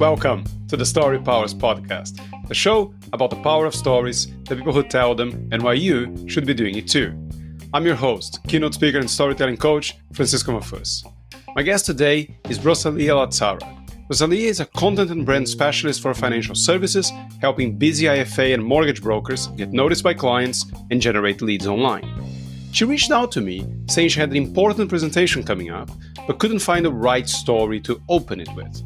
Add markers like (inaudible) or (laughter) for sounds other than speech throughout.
Welcome to the Storypowers podcast, the show about the power of stories, the people who tell them, and why you should be doing it too. I'm your host, keynote speaker and storytelling coach, Francisco Mahfuz. My guest today is Rosalia Lazzara. Rosalia is a content and brand specialist for financial services, helping busy IFA and mortgage brokers get noticed by clients and generate leads online. She reached out to me saying she had an important presentation coming up, but couldn't find the right story to open it with.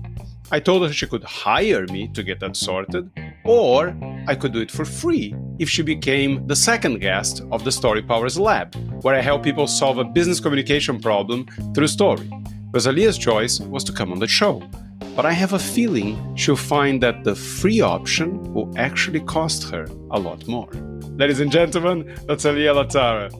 I told her she could hire me to get that sorted, or I could do it for free if she became the second guest of the Storypowers Lab, where I help people solve a business communication problem through story. Rosalia's choice was to come on the show, but I have a feeling she'll find that the free option will actually cost her a lot more. Ladies and gentlemen, Rosalia Lazzara.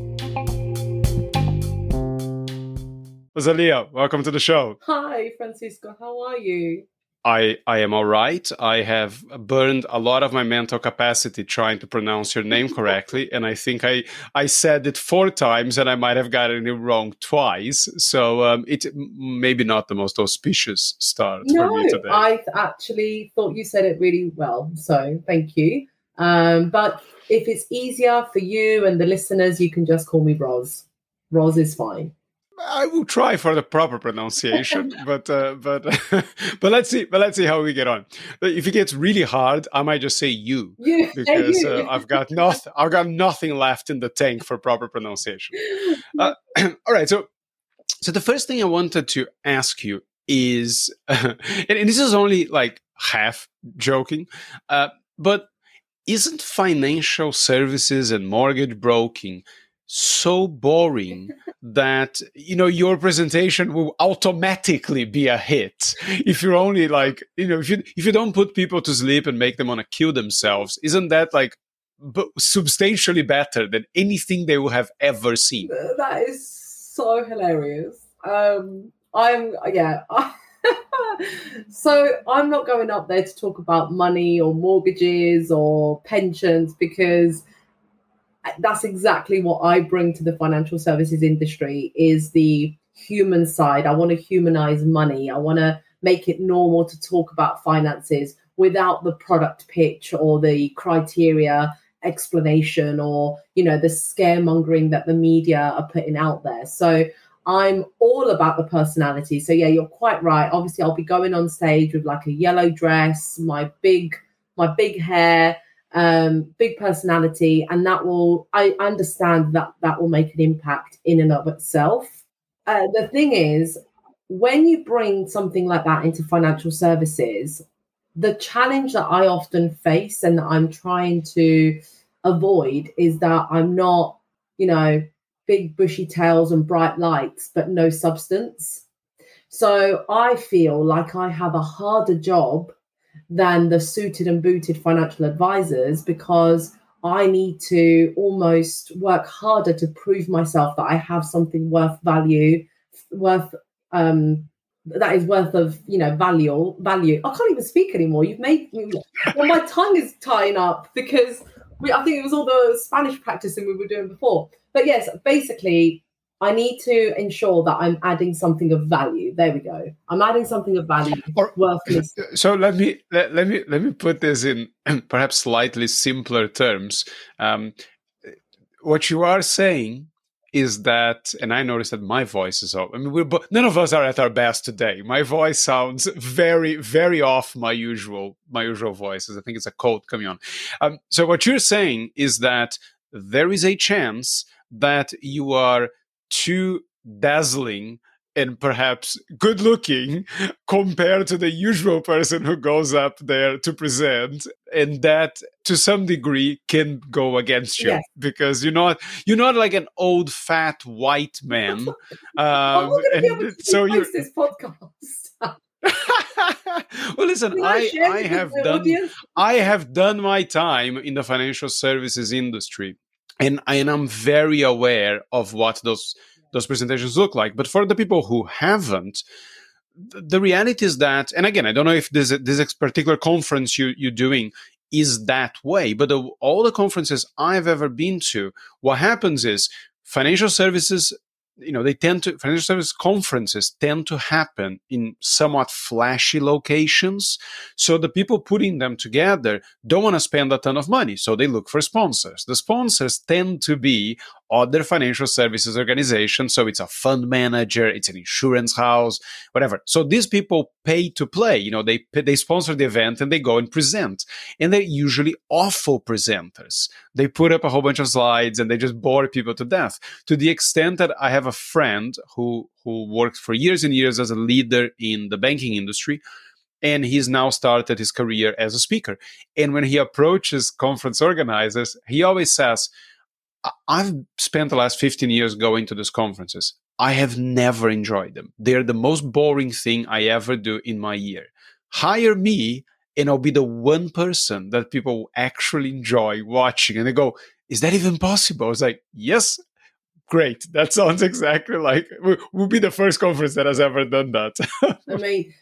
Rosalia, welcome to the show. Hi, Francisco. How are you? I, I am all right. I have burned a lot of my mental capacity trying to pronounce your name (laughs) correctly, and I think I I said it four times, and I might have gotten it wrong twice. So um, it maybe not the most auspicious start no, for me today. I actually thought you said it really well, so thank you. Um, but if it's easier for you and the listeners, you can just call me Roz. Roz is fine. I will try for the proper pronunciation, (laughs) but uh, but (laughs) but let's see. But let's see how we get on. If it gets really hard, I might just say you, you (laughs) because you. Uh, I've got nothing. I've got nothing left in the tank for proper pronunciation. Uh, (clears throat) all right. So so the first thing I wanted to ask you is, and, and this is only like half joking, uh, but isn't financial services and mortgage broking so boring (laughs) that you know your presentation will automatically be a hit if you're only like you know if you if you don't put people to sleep and make them want to kill themselves isn't that like b- substantially better than anything they will have ever seen? That is so hilarious. Um i'm yeah (laughs) (laughs) so i'm not going up there to talk about money or mortgages or pensions because that's exactly what I bring to the financial services industry is the human side. I want to humanize money. I want to make it normal to talk about finances without the product pitch or the criteria explanation or you know the scaremongering that the media are putting out there. So I'm all about the personality. So yeah, you're quite right. Obviously, I'll be going on stage with like a yellow dress, my big my big hair, um, big personality, and that will I understand that that will make an impact in and of itself. Uh, the thing is, when you bring something like that into financial services, the challenge that I often face and that I'm trying to avoid is that I'm not, you know, big bushy tails and bright lights, but no substance. So I feel like I have a harder job than the suited and booted financial advisors because I need to almost work harder to prove myself that I have something worth value, worth um, that is worth of you know value. Value. I can't even speak anymore. You've made me. Well, my tongue is tying up because we, I think it was all the Spanish practicing we were doing before. But yes, basically, I need to ensure that I'm adding something of value. There we go. I'm adding something of value or, worth. So let me let, let, me let me put this in (clears throat) perhaps slightly simpler terms. Um, what you are saying is that, and I noticed that my voice is off. I mean, we're bo- none of us are at our best today. My voice sounds very, very off my usual my usual voices. I think it's a cold coming on. Um, so what you're saying is that there is a chance that you are too dazzling and perhaps good looking compared to the usual person who goes up there to present and that to some degree can go against you yes. because you're not you're not like an old fat white man (laughs) um, and so you this podcast (laughs) well listen i i have done audience? i have done my time in the financial services industry and and I'm very aware of what those those presentations look like. But for the people who haven't, the reality is that, and again, I don't know if this this particular conference you you're doing is that way, but the, all the conferences I've ever been to, what happens is financial services you know they tend to financial service conferences tend to happen in somewhat flashy locations so the people putting them together don't want to spend a ton of money so they look for sponsors the sponsors tend to be other financial services organizations so it's a fund manager it's an insurance house whatever. So these people pay to play you know they they sponsor the event and they go and present. And they're usually awful presenters. They put up a whole bunch of slides and they just bore people to death. To the extent that i have a friend who who worked for years and years as a leader in the banking industry and he's now started his career as a speaker. And when he approaches conference organizers he always says I've spent the last 15 years going to these conferences. I have never enjoyed them. They're the most boring thing I ever do in my year. Hire me, and I'll be the one person that people actually enjoy watching. And they go, Is that even possible? I was like, Yes, great. That sounds exactly like we'll be the first conference that has ever done that. (laughs) I mean,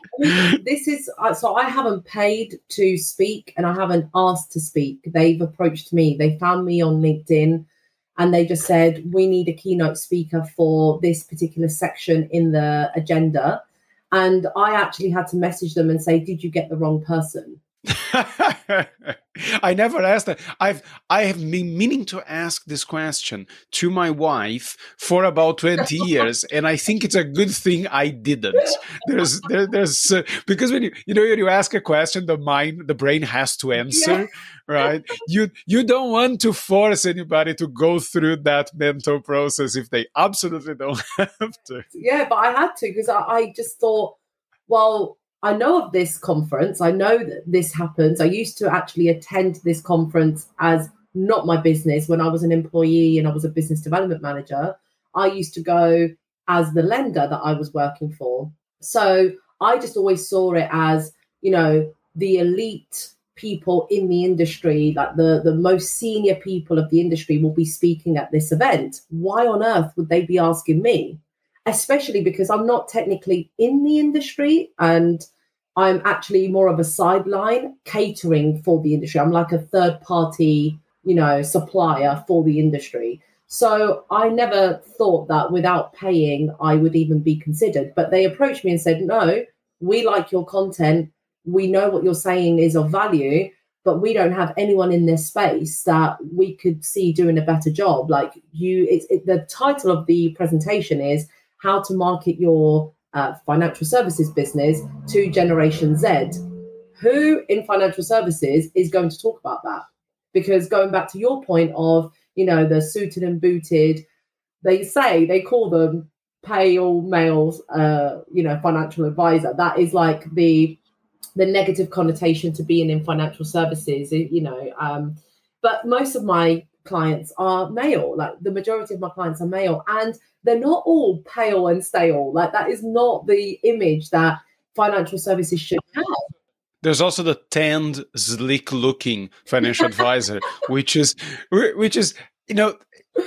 this is uh, so I haven't paid to speak and I haven't asked to speak. They've approached me, they found me on LinkedIn and they just said we need a keynote speaker for this particular section in the agenda. And i actually had to message them and say did you get the wrong person (laughs) I never asked that. I've I have been meaning to ask this question to my wife for about twenty (laughs) years, and I think it's a good thing I didn't. There's there, there's uh, because when you you know when you ask a question, the mind the brain has to answer, yeah. right? You you don't want to force anybody to go through that mental process if they absolutely don't (laughs) have to. Yeah, but I had to because I, I just thought, well I know of this conference. I know that this happens. I used to actually attend this conference as not my business when I was an employee and I was a business development manager. I used to go as the lender that I was working for. So I just always saw it as, you know, the elite people in the industry, like the, the most senior people of the industry will be speaking at this event. Why on earth would they be asking me? Especially because I'm not technically in the industry and I'm actually more of a sideline catering for the industry. I'm like a third party, you know, supplier for the industry. So I never thought that without paying, I would even be considered. But they approached me and said, no, we like your content. We know what you're saying is of value, but we don't have anyone in this space that we could see doing a better job. Like you, it's it, the title of the presentation is how to market your uh, financial services business to Generation Z. Who in financial services is going to talk about that? Because going back to your point of, you know, the suited and booted, they say they call them pale males, uh, you know, financial advisor. That is like the the negative connotation to being in financial services, you know. Um, but most of my clients are male. Like the majority of my clients are male, and they're not all pale and stale. Like that is not the image that financial services should have. There's also the tanned, slick-looking financial (laughs) advisor, which is which is you know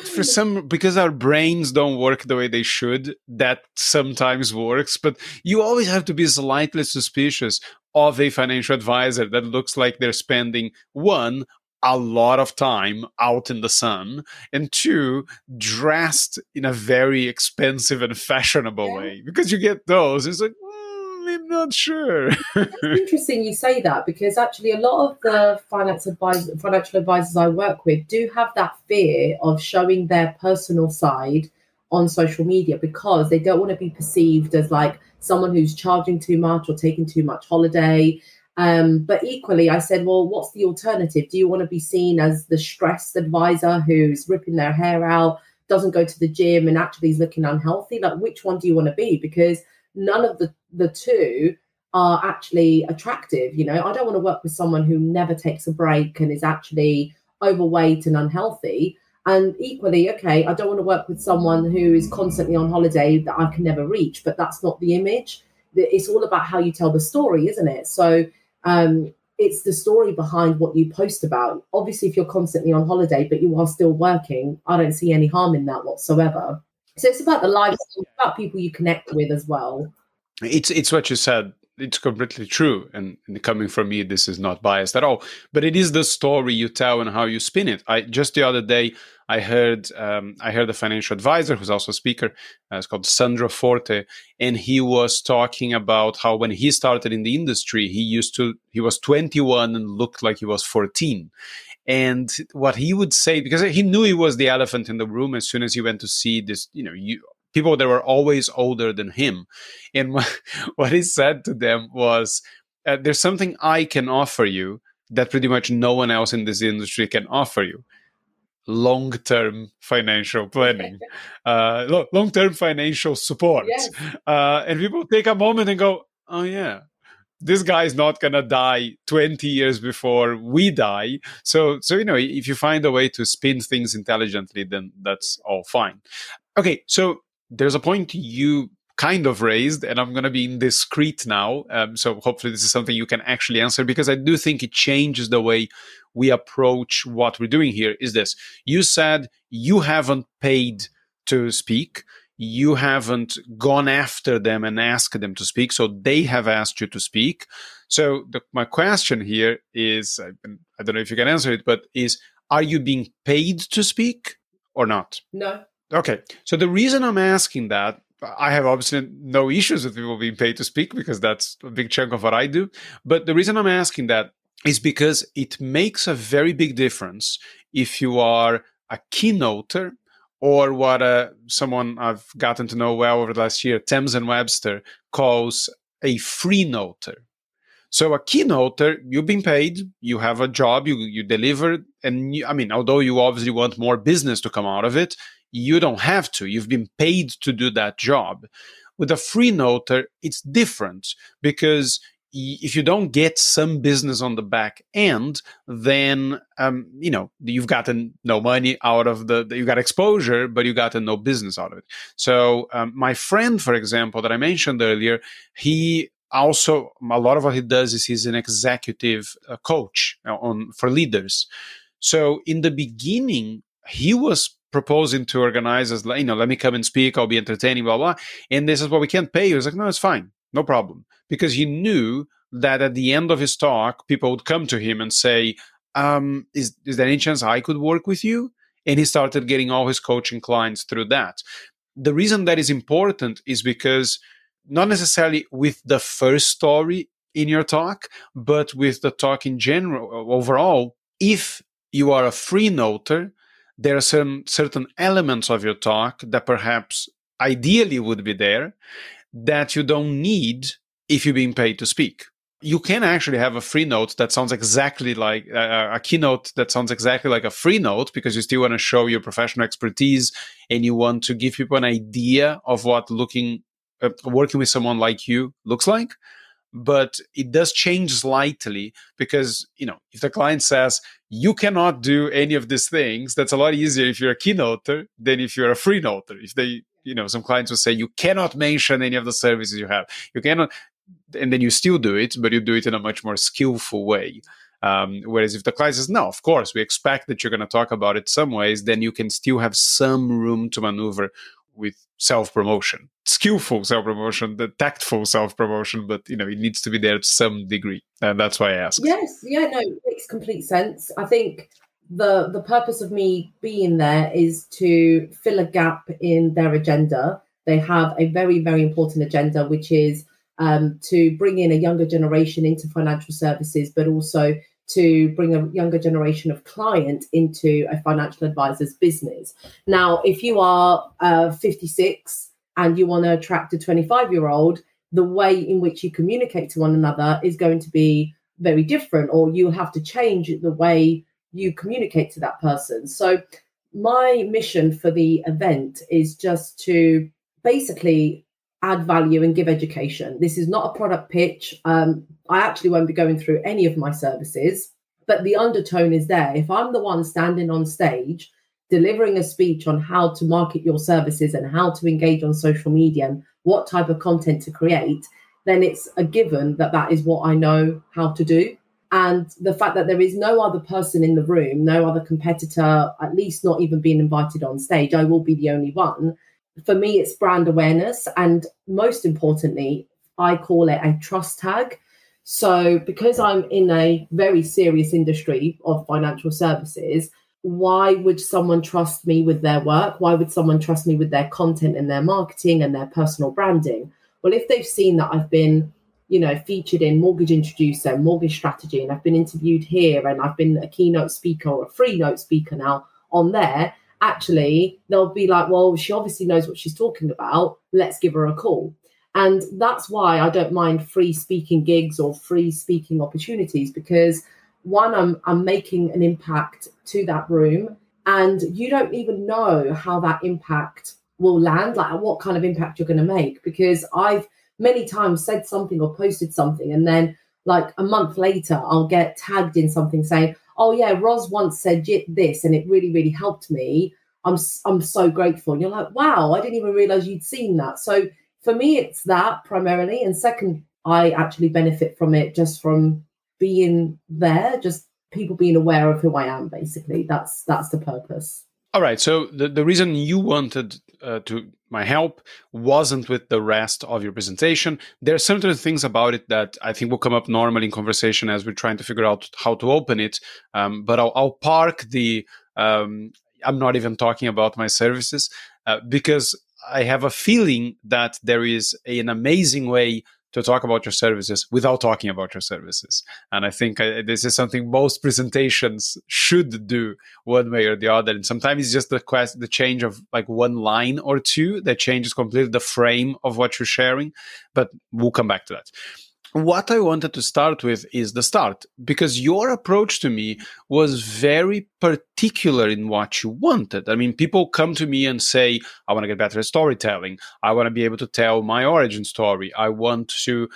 for some because our brains don't work the way they should that sometimes works but you always have to be slightly suspicious of a financial advisor that looks like they're spending one a lot of time out in the sun, and two, dressed in a very expensive and fashionable yeah. way. Because you get those, it's like, mm, I'm not sure. it's interesting you say that because actually, a lot of the finance advisors, financial advisors I work with do have that fear of showing their personal side on social media because they don't want to be perceived as like someone who's charging too much or taking too much holiday um, but equally, I said, well, what's the alternative? Do you want to be seen as the stressed advisor who's ripping their hair out, doesn't go to the gym, and actually is looking unhealthy? Like, which one do you want to be? Because none of the, the two are actually attractive. You know, I don't want to work with someone who never takes a break and is actually overweight and unhealthy. And equally, okay, I don't want to work with someone who is constantly on holiday that I can never reach, but that's not the image. It's all about how you tell the story, isn't it? So um, it's the story behind what you post about. Obviously, if you're constantly on holiday, but you are still working, I don't see any harm in that whatsoever. So it's about the lifestyle, about people you connect with as well. It's it's what you said it's completely true. And, coming from me, this is not biased at all. But it is the story you tell and how you spin it. I just the other day I heard um, I heard a financial advisor who's also a speaker. Uh, it's called Sandro Forte, and he was talking about how when he started in the industry, he used to he was 21 and looked like he was 14. And what he would say, because he knew he was the elephant in the room as soon as he went to see this, you know, you, people that were always older than him. And (laughs) what, what he said to them was, uh, there's something I can offer you that pretty much no one else in this industry can offer you long term financial (laughs) planning, uh, long term financial support. Yes. Uh, and people take a moment and go, oh, yeah. This guy is not gonna die 20 years before we die. So, so you know, if you find a way to spin things intelligently, then that's all fine. Okay, so there's a point you kind of raised, and I'm going to be indiscreet now. Um, so hopefully, this is something you can actually answer because I do think it changes the way we approach what we're doing here. Is this you said you haven't paid to speak? You haven't gone after them and asked them to speak, so they have asked you to speak. So the, my question here is, I don't know if you can answer it, but is are you being paid to speak or not? No. Okay. So the reason I'm asking that, I have obviously no issues with people being paid to speak because that's a big chunk of what I do. But the reason I'm asking that is because it makes a very big difference if you are a keynoter or what uh, someone I've gotten to know well over the last year, Tamsen Webster, calls a free noter. So a keynoter, you've been paid, you have a job, you you deliver, and you, I mean, although you obviously want more business to come out of it, you don't have to. You've been paid to do that job. With a free noter, it's different because if you don't get some business on the back end, then um, you know you've gotten no money out of the you got exposure, but you gotten no business out of it. So um, my friend, for example, that I mentioned earlier, he also a lot of what he does is he's an executive uh, coach uh, on for leaders. So in the beginning, he was proposing to organize as you know, let me come and speak, I'll be entertaining, blah blah. And this is what we can't pay you. He's like, no, it's fine, no problem, because he knew that at the end of his talk, people would come to him and say, um, is is there any chance I could work with you? And he started getting all his coaching clients through that. The reason that is important is because not necessarily with the first story in your talk, but with the talk in general overall. If you are a free noter, there are some certain elements of your talk that perhaps ideally would be there that you don't need if you're being paid to speak. You can actually have a free note that sounds exactly like uh, a keynote that sounds exactly like a free note because you still want to show your professional expertise and you want to give people an idea of what looking uh, working with someone like you looks like but it does change slightly because you know if the client says you cannot do any of these things that's a lot easier if you're a keynoter than if you're a free noter if they you know some clients will say you cannot mention any of the services you have. You cannot and then you still do it but you do it in a much more skillful way. Um, whereas if the client says no of course we expect that you're going to talk about it some ways then you can still have some room to maneuver with self promotion, skillful self promotion, the tactful self promotion, but you know it needs to be there to some degree, and that's why I ask. Yes, yeah, no, it makes complete sense. I think the the purpose of me being there is to fill a gap in their agenda. They have a very very important agenda, which is um, to bring in a younger generation into financial services, but also to bring a younger generation of client into a financial advisor's business. Now, if you are uh, 56 and you want to attract a 25 year old, the way in which you communicate to one another is going to be very different, or you have to change the way you communicate to that person. So, my mission for the event is just to basically add value and give education. This is not a product pitch. Um, I actually won't be going through any of my services, but the undertone is there. If I'm the one standing on stage delivering a speech on how to market your services and how to engage on social media and what type of content to create, then it's a given that that is what I know how to do. And the fact that there is no other person in the room, no other competitor, at least not even being invited on stage, I will be the only one for me, it's brand awareness. And most importantly, I call it a trust tag. So, because I'm in a very serious industry of financial services, why would someone trust me with their work? Why would someone trust me with their content and their marketing and their personal branding? Well, if they've seen that I've been, you know, featured in Mortgage Introducer, Mortgage Strategy, and I've been interviewed here and I've been a keynote speaker or a free note speaker now on there, actually, they'll be like, well, she obviously knows what she's talking about. Let's give her a call. And that's why I don't mind free speaking gigs or free speaking opportunities because one, I'm, I'm making an impact to that room, and you don't even know how that impact will land, like uh, what kind of impact you're going to make. Because I've many times said something or posted something, and then like a month later, I'll get tagged in something saying, "Oh yeah, Ros once said this, and it really, really helped me." I'm I'm so grateful. And you're like, "Wow, I didn't even realize you'd seen that." So for me, it's that primarily. And second, I actually benefit from it just from being there, just people being aware of who I am, basically. That's that's the purpose. All right. So the, the reason you wanted uh, to my help wasn't with the rest of your presentation. There are certain things about it that I think will come up normally in conversation as we're trying to figure out how to open it. Um, but I'll, I'll, park the. Um, I'm not even talking about my services uh, because I have a feeling that there is a, an amazing way to talk about your services without talking about your services. And I think uh, this is something most presentations should do one way or the other. And sometimes it's just the quest, the change of like one line or two that changes completely the frame of what you're sharing. But we'll come back to that what I wanted to start with is the start, because your approach to me was very particular in what you wanted. I mean, people come to me and say, I want to get better at storytelling. I want to be able to tell my origin story. I want to,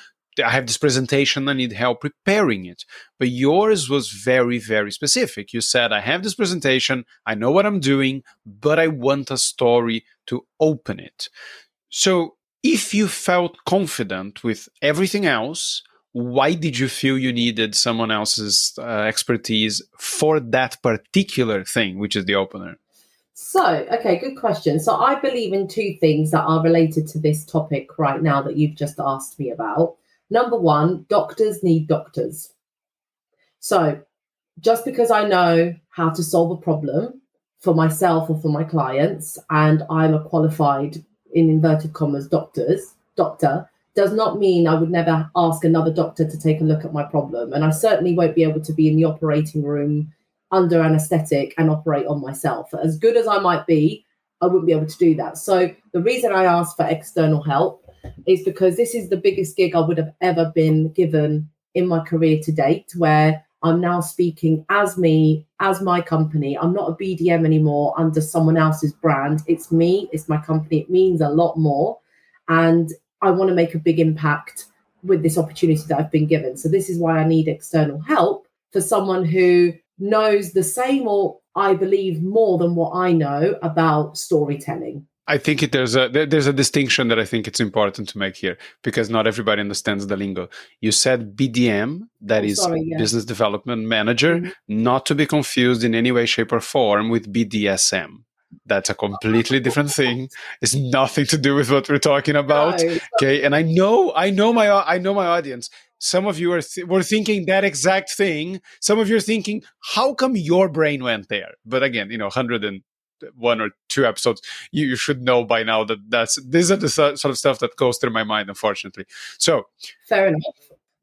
I have this presentation, I need help preparing it. But yours was very, very specific. You said, I have this presentation, I know what I'm doing, but I want a story to open it. So if you felt confident with everything else, why did you feel you needed someone else's uh, expertise for that particular thing, which is the opener? So, okay, good question. So, I believe in two things that are related to this topic right now that you've just asked me about. Number one, doctors need doctors. So, just because I know how to solve a problem for myself or for my clients, and I'm a qualified in inverted commas doctors doctor does not mean I would never ask another doctor to take a look at my problem. And I certainly won't be able to be in the operating room under anesthetic and operate on myself. As good as I might be, I wouldn't be able to do that. So the reason I asked for external help is because this is the biggest gig I would have ever been given in my career to date, where I'm now speaking as me, as my company. I'm not a BDM anymore under someone else's brand. It's me, it's my company. It means a lot more. And I want to make a big impact with this opportunity that I've been given. So, this is why I need external help for someone who knows the same or I believe more than what I know about storytelling. I think it, there's a there's a distinction that I think it's important to make here because not everybody understands the lingo. You said BDM, that oh, is sorry, yeah. business development manager, mm-hmm. not to be confused in any way, shape, or form with BDSM. That's a completely different thing. It's nothing to do with what we're talking (laughs) about. No, okay, and I know I know my I know my audience. Some of you are th- were thinking that exact thing. Some of you are thinking, how come your brain went there? But again, you know, hundred and one or two episodes, you, you should know by now that that's these are the sort of stuff that goes through my mind, unfortunately. So fair enough.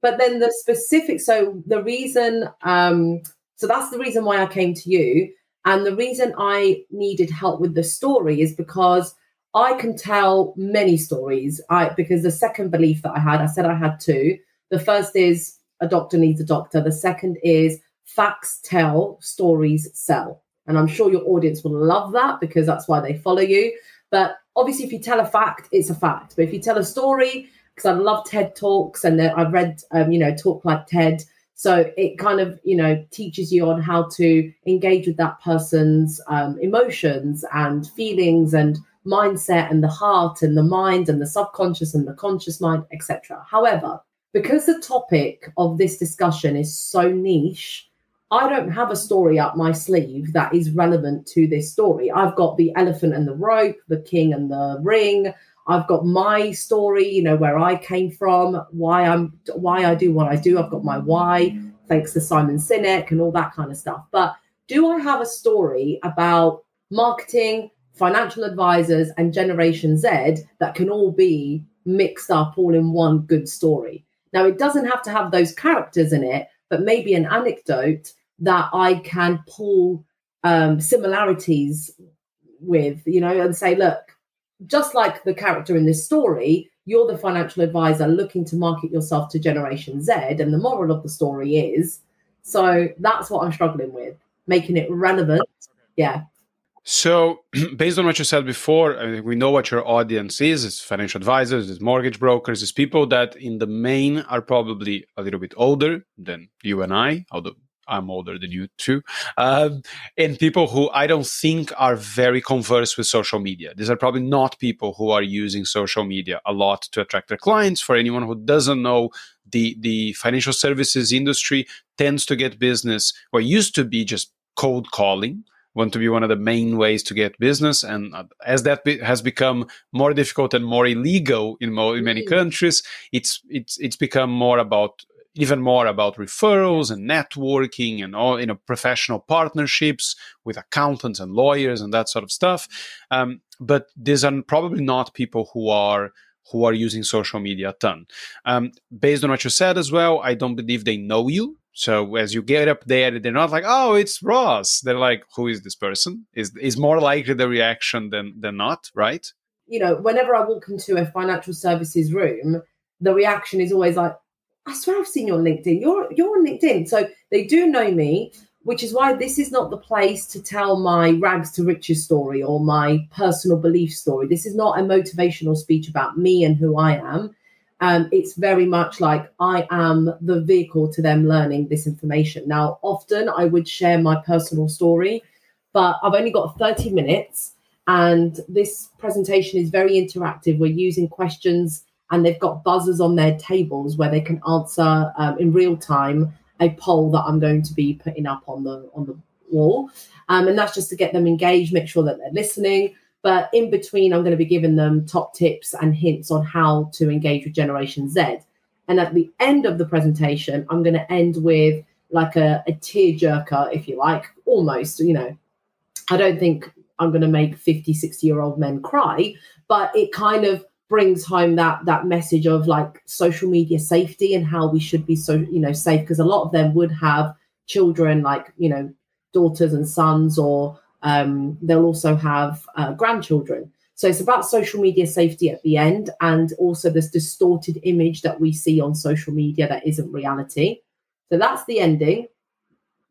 But then the specific, so the reason, um, so that's the reason why I came to you, and the reason I needed help with the story is because I can tell many stories. I because the second belief that I had, I said I had two. The first is a doctor needs a doctor. The second is facts tell, stories sell. And I'm sure your audience will love that because that's why they follow you. But obviously, if you tell a fact, it's a fact. But if you tell a story, because I love TED Talks and I've read, um, you know, Talk Like TED. So it kind of, you know, teaches you on how to engage with that person's um, emotions and feelings and mindset and the heart and the mind and the subconscious and the conscious mind, etc. However, because the topic of this discussion is so niche, I don't have a story up my sleeve that is relevant to this story. I've got the elephant and the rope, the king and the ring. I've got my story, you know, where I came from, why I'm why I do what I do. I've got my why, thanks to Simon Sinek and all that kind of stuff. But do I have a story about marketing, financial advisors, and Generation Z that can all be mixed up all in one good story? Now, it doesn't have to have those characters in it, but maybe an anecdote that I can pull um, similarities with, you know, and say, look, just like the character in this story, you're the financial advisor looking to market yourself to Generation Z. And the moral of the story is so that's what I'm struggling with, making it relevant. Yeah. So, (clears throat) based on what you said before, I mean, we know what your audience is. It's financial advisors, it's mortgage brokers, it's people that in the main are probably a little bit older than you and I, although I'm older than you too, um, and people who I don't think are very conversed with social media. These are probably not people who are using social media a lot to attract their clients. For anyone who doesn't know, the the financial services industry tends to get business what used to be just cold calling want to be one of the main ways to get business. And uh, as that be- has become more difficult and more illegal in, mo- in many mm. countries, it's it's it's become more about even more about referrals and networking and all you know professional partnerships with accountants and lawyers and that sort of stuff um, but these are probably not people who are who are using social media a ton um, based on what you said as well i don't believe they know you so as you get up there they're not like oh it's ross they're like who is this person is is more likely the reaction than than not right you know whenever i walk into a financial services room the reaction is always like I swear I've seen you on LinkedIn. You're you're on LinkedIn. So they do know me, which is why this is not the place to tell my rags to riches story or my personal belief story. This is not a motivational speech about me and who I am. Um, it's very much like I am the vehicle to them learning this information. Now, often I would share my personal story, but I've only got 30 minutes and this presentation is very interactive. We're using questions and they've got buzzers on their tables where they can answer um, in real time a poll that I'm going to be putting up on the on the wall, um, and that's just to get them engaged, make sure that they're listening. But in between, I'm going to be giving them top tips and hints on how to engage with Generation Z. And at the end of the presentation, I'm going to end with like a, a tearjerker, if you like, almost. You know, I don't think I'm going to make 50, 60 year old men cry, but it kind of brings home that that message of like social media safety and how we should be so you know safe because a lot of them would have children like you know daughters and sons or um, they'll also have uh, grandchildren. So it's about social media safety at the end and also this distorted image that we see on social media that isn't reality. So that's the ending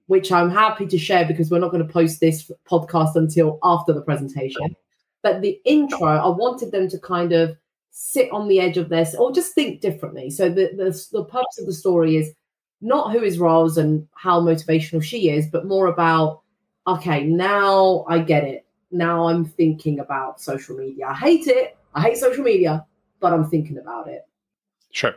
which i'm happy to share because we're not going to post this podcast until after the presentation. But the intro i wanted them to kind of sit on the edge of this or just think differently. So the, the, the purpose of the story is not who is Rose and how motivational she is, but more about, okay, now I get it. Now I'm thinking about social media. I hate it. I hate social media, but I'm thinking about it. Sure.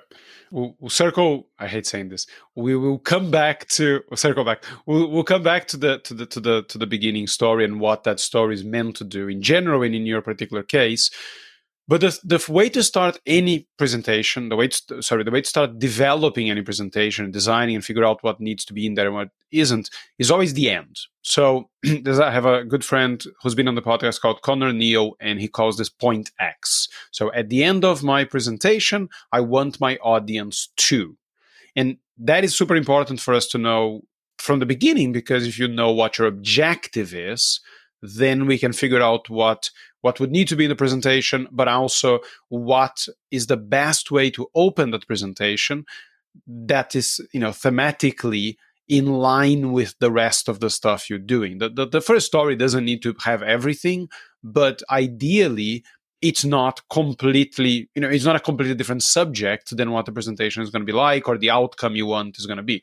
We'll, we'll, circle. I hate saying this. We will come back to we'll circle back. We'll, we'll come back to the to the to the to the beginning story and what that story is meant to do in general and in your particular case. But the, the way to start any presentation, the way to, sorry, the way to start developing any presentation, designing and figure out what needs to be in there and what isn't, is always the end. So (clears throat) does I have a good friend who's been on the podcast called Conor Neill, and he calls this point X. So at the end of my presentation, I want my audience to. And that is super important for us to know from the beginning, because if you know what your objective is, then we can figure out what what would need to be in the presentation, but also what is the best way to open that presentation that is, you know, thematically in line with the rest of the stuff you're doing. The, the, the first story doesn't need to have everything, but ideally, it's not completely, you know, it's not a completely different subject than what the presentation is going to be like or the outcome you want is going to be.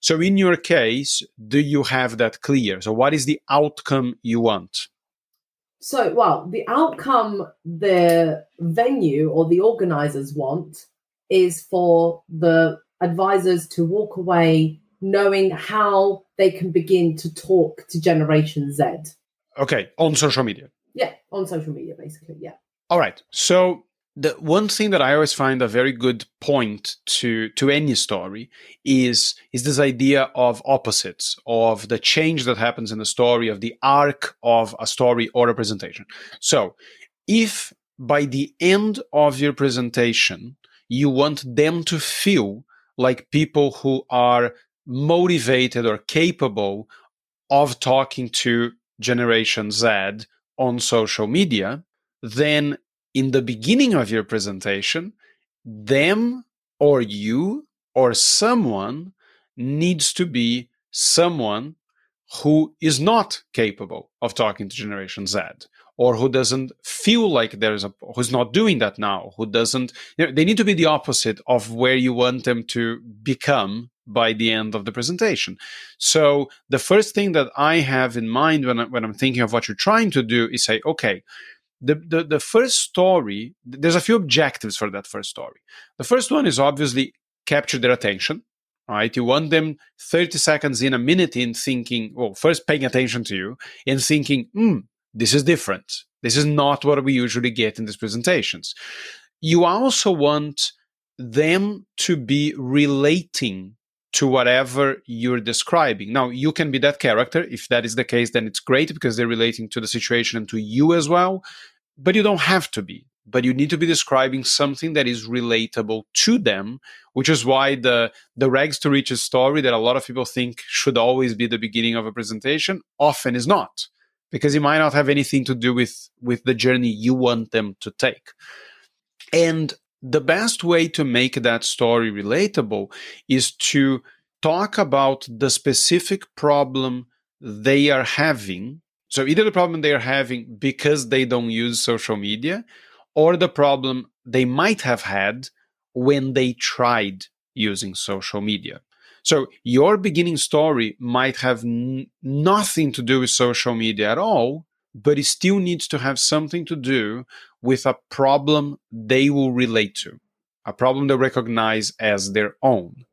So, in your case, do you have that clear? So, what is the outcome you want? So, well, the outcome the venue or the organizers want is for the advisors to walk away knowing how they can begin to talk to Generation Z. Okay, on social media. Yeah, on social media, basically. Yeah. All right. So the one thing that I always find a very good point to to any story is is this idea of opposites of the change that happens in the story of the arc of a story or a presentation. So, if by the end of your presentation you want them to feel like people who are motivated or capable of talking to Generation Z on social media, then in the beginning of your presentation, them or you or someone needs to be someone who is not capable of talking to Generation Z or who doesn't feel like there's a who's not doing that now who doesn't you know, they need to be the opposite of where you want them to become by the end of the presentation. So the first thing that i have in mind when, I, when i'm thinking of what you're trying to do is say okay the, the, the first story, there's a few objectives for that first story. The first one is obviously capture their attention, right? You want them 30 seconds in, a minute in, thinking, well, first paying attention to you and thinking, hmm, this is different. This is not what we usually get in these presentations. You also want them to be relating to whatever you're describing. Now, you can be that character. If that is the case, then it's great because they're relating to the situation and to you as well. But you don't have to be. But you need to be describing something that is relatable to them, which is why the the rags to riches story that a lot of people think should always be the beginning of a presentation often is not, because it might not have anything to do with with the journey you want them to take. And the best way to make that story relatable is to talk about the specific problem they are having. So, either the problem they are having because they don't use social media, or the problem they might have had when they tried using social media. So, your beginning story might have n- nothing to do with social media at all, but it still needs to have something to do with a problem they will relate to, a problem they recognize as their own.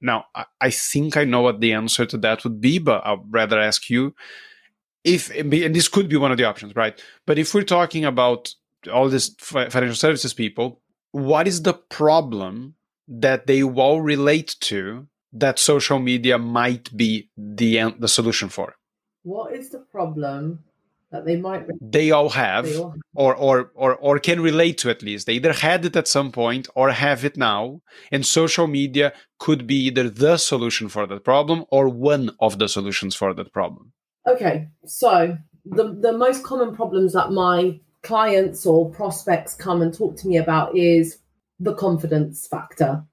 Now, I think I know what the answer to that would be, but I'd rather ask you if, and this could be one of the options, right? But if we're talking about all these financial services people, what is the problem that they all relate to that social media might be the the solution for? What is the problem that they might they all have, they all have. Or, or or or can relate to at least. They either had it at some point or have it now and social media could be either the solution for that problem or one of the solutions for that problem. Okay so the the most common problems that my clients or prospects come and talk to me about is the confidence factor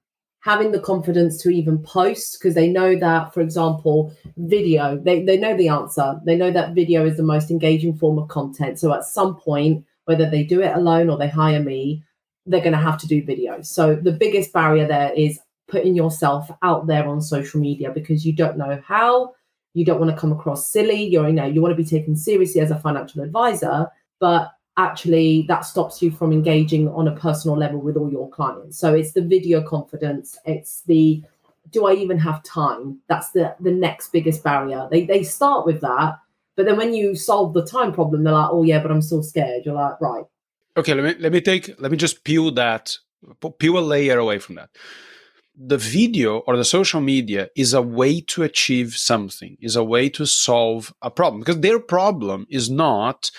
having the confidence to even post because they know that, for example, video, they, they know the answer. They know that video is the most engaging form of content. So at some point, whether they do it alone or they hire me, they're going to have to do video. So the biggest barrier there is putting yourself out there on social media because you don't know how, you don't want to come across silly, you're you know, you want to be taken seriously as a financial advisor, but actually that stops you from engaging on a personal level with all your clients. So it's the video confidence it's the do i even have time? That's the the next biggest barrier. They they start with that but then when you solve the time problem they're like oh yeah but i'm still scared. You're like right. Okay let me let me take let me just peel that peel a layer away from that. The video or the social media is a way to achieve something is a way to solve a problem because their problem is not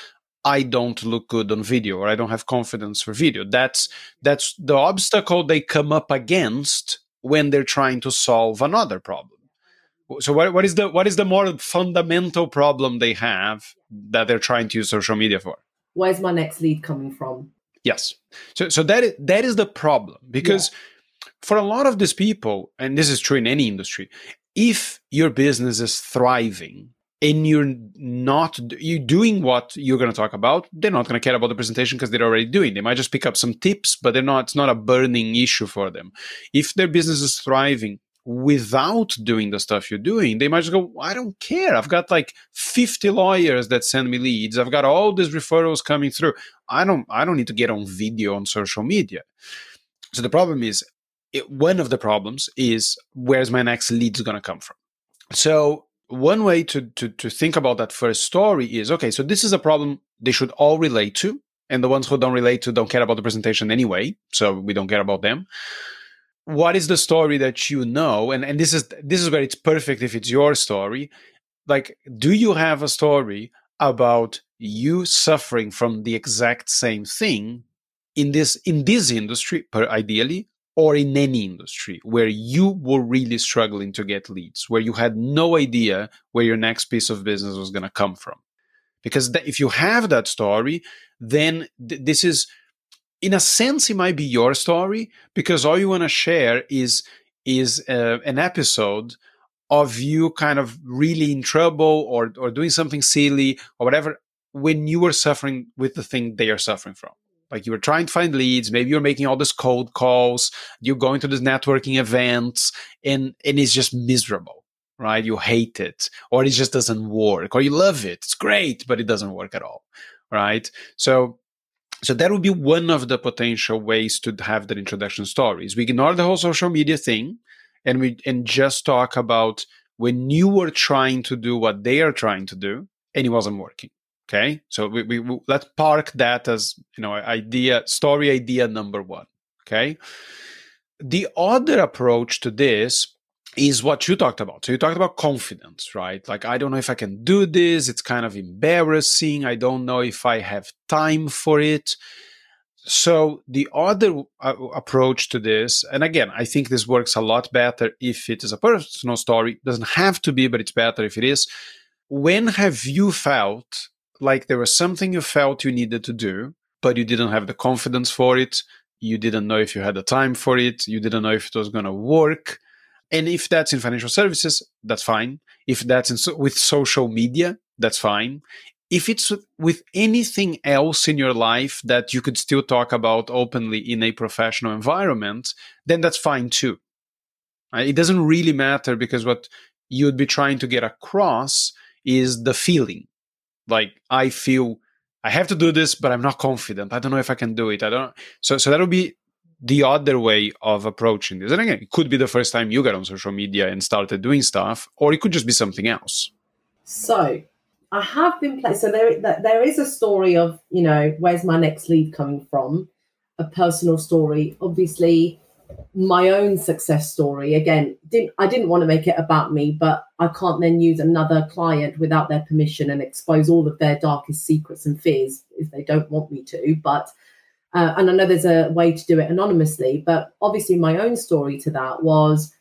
I don't look good on video or I don't have confidence for video. That's that's the obstacle they come up against when they're trying to solve another problem. So what, what is the what is the more fundamental problem they have that they're trying to use social media for? Where's my next lead coming from? Yes. So so that is, that is the problem because yeah. for a lot of these people, and this is true in any industry, if your business is thriving, and you're not you're doing what you're going to talk about they're not going to care about the presentation because they're already doing. They might just pick up some tips but they're not it's not a burning issue for them. If their business is thriving without doing the stuff you're doing they might just go i don't care. I've got like 50 lawyers that send me leads. I've got all these referrals coming through. I don't i don't need to get on video on social media. So the problem is it, one of the problems is where's my next leads going to come from? So one way to, to, to think about that first story is okay, so this is a problem they should all relate to. and the ones who don't relate to don't care about the presentation anyway. So we don't care about them. What is the story that you know? And and this is this is where it's perfect if it's your story. Like, do you have a story about you suffering from the exact same thing in this in this industry, per ideally, or in any industry where you were really struggling to get leads, where you had no idea where your next piece of business was going to come from. Because th- if you have that story, then th- this is, in a sense, it might be your story because all you want to share is is uh, an episode of you kind of really in trouble or or doing something silly or whatever when you were suffering with the thing they are suffering from like you were trying to find leads maybe you're making all these cold calls you're going to these networking events and and it's just miserable right? You hate it or it just doesn't work or you love it it's great but it doesn't work at all right? So so that would be one of the potential ways to have that introduction stories. We ignore the whole social media thing and we and just talk about when you were trying to do what they are trying to do and it wasn't working Okay, so we, we, we let's park that as you know idea story idea number one. Okay, the other approach to this is what you talked about. So you talked about confidence, right? Like I don't know if I can do this. It's kind of embarrassing. I don't know if I have time for it. So the other uh, approach to this, and again, I think this works a lot better if it is a personal story. It doesn't have to be, but it's better if it is. When have you felt like there was something you felt you needed to do, but you didn't have the confidence for it. You didn't know if you had the time for it. You didn't know if it was going to work. And if that's in financial services, that's fine. If that's so- with social media, that's fine. If it's with anything else in your life that you could still talk about openly in a professional environment, then that's fine too. Uh, it doesn't really matter because what you'd be trying to get across is the feeling like I feel I have to do this, but I'm not confident. I don't know if I can do it. I don't. So so that would be the other way of approaching this. And again, it could be the first time you got on social media and started doing stuff, or it could just be something else. So I have been playing. So there there is a story of you know where's my next lead coming from, a personal story. Obviously, my own success story. Again didn't i didn't want to make it about me but i can't then use another client without their permission and expose all of their darkest secrets and fears if they don't want me to but uh, and i know there's a way to do it anonymously but obviously my own story to that was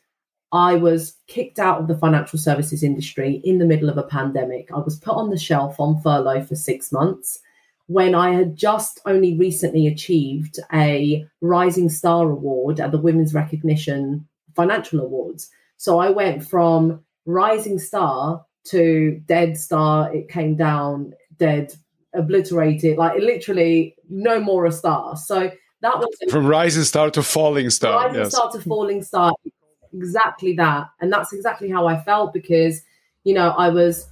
i was kicked out of the financial services industry in the middle of a pandemic. I was put on the shelf on furlough for six months when I had just only recently achieved a Rising Star Award at the Women's Recognition Financial Awards. So I went from Rising Star to Dead Star. It came down dead, obliterated, like literally no more a star. So that was from Rising Star to Falling Star. Rising yes. Star to Falling Star. Exactly that. And that's exactly how I felt because, you know, I was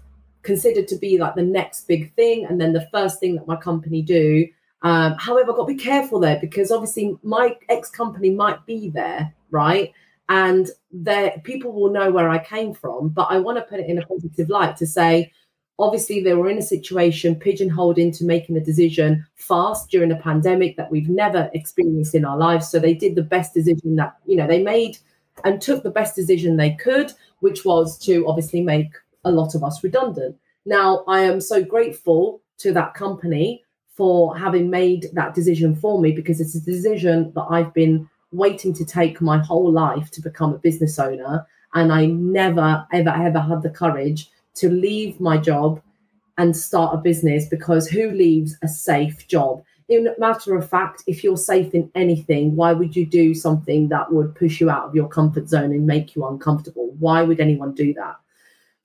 considered to be like the next big thing and then the first thing that my company do. Um, however, I've got to be careful there because obviously my ex company might be there, right? And there people will know where I came from, but I want to put it in a positive light to say, obviously they were in a situation pigeonholed into making a decision fast during a pandemic that we've never experienced in our lives. So they did the best decision that, you know, they made and took the best decision they could, which was to obviously make a lot of us redundant. Now, I am so grateful to that company for having made that decision for me because it's a decision that I've been waiting to take my whole life to become a business owner. And I never, ever, ever had the courage to leave my job and start a business because who leaves a safe job? In matter of fact, if you're safe in anything, why would you do something that would push you out of your comfort zone and make you uncomfortable? Why would anyone do that?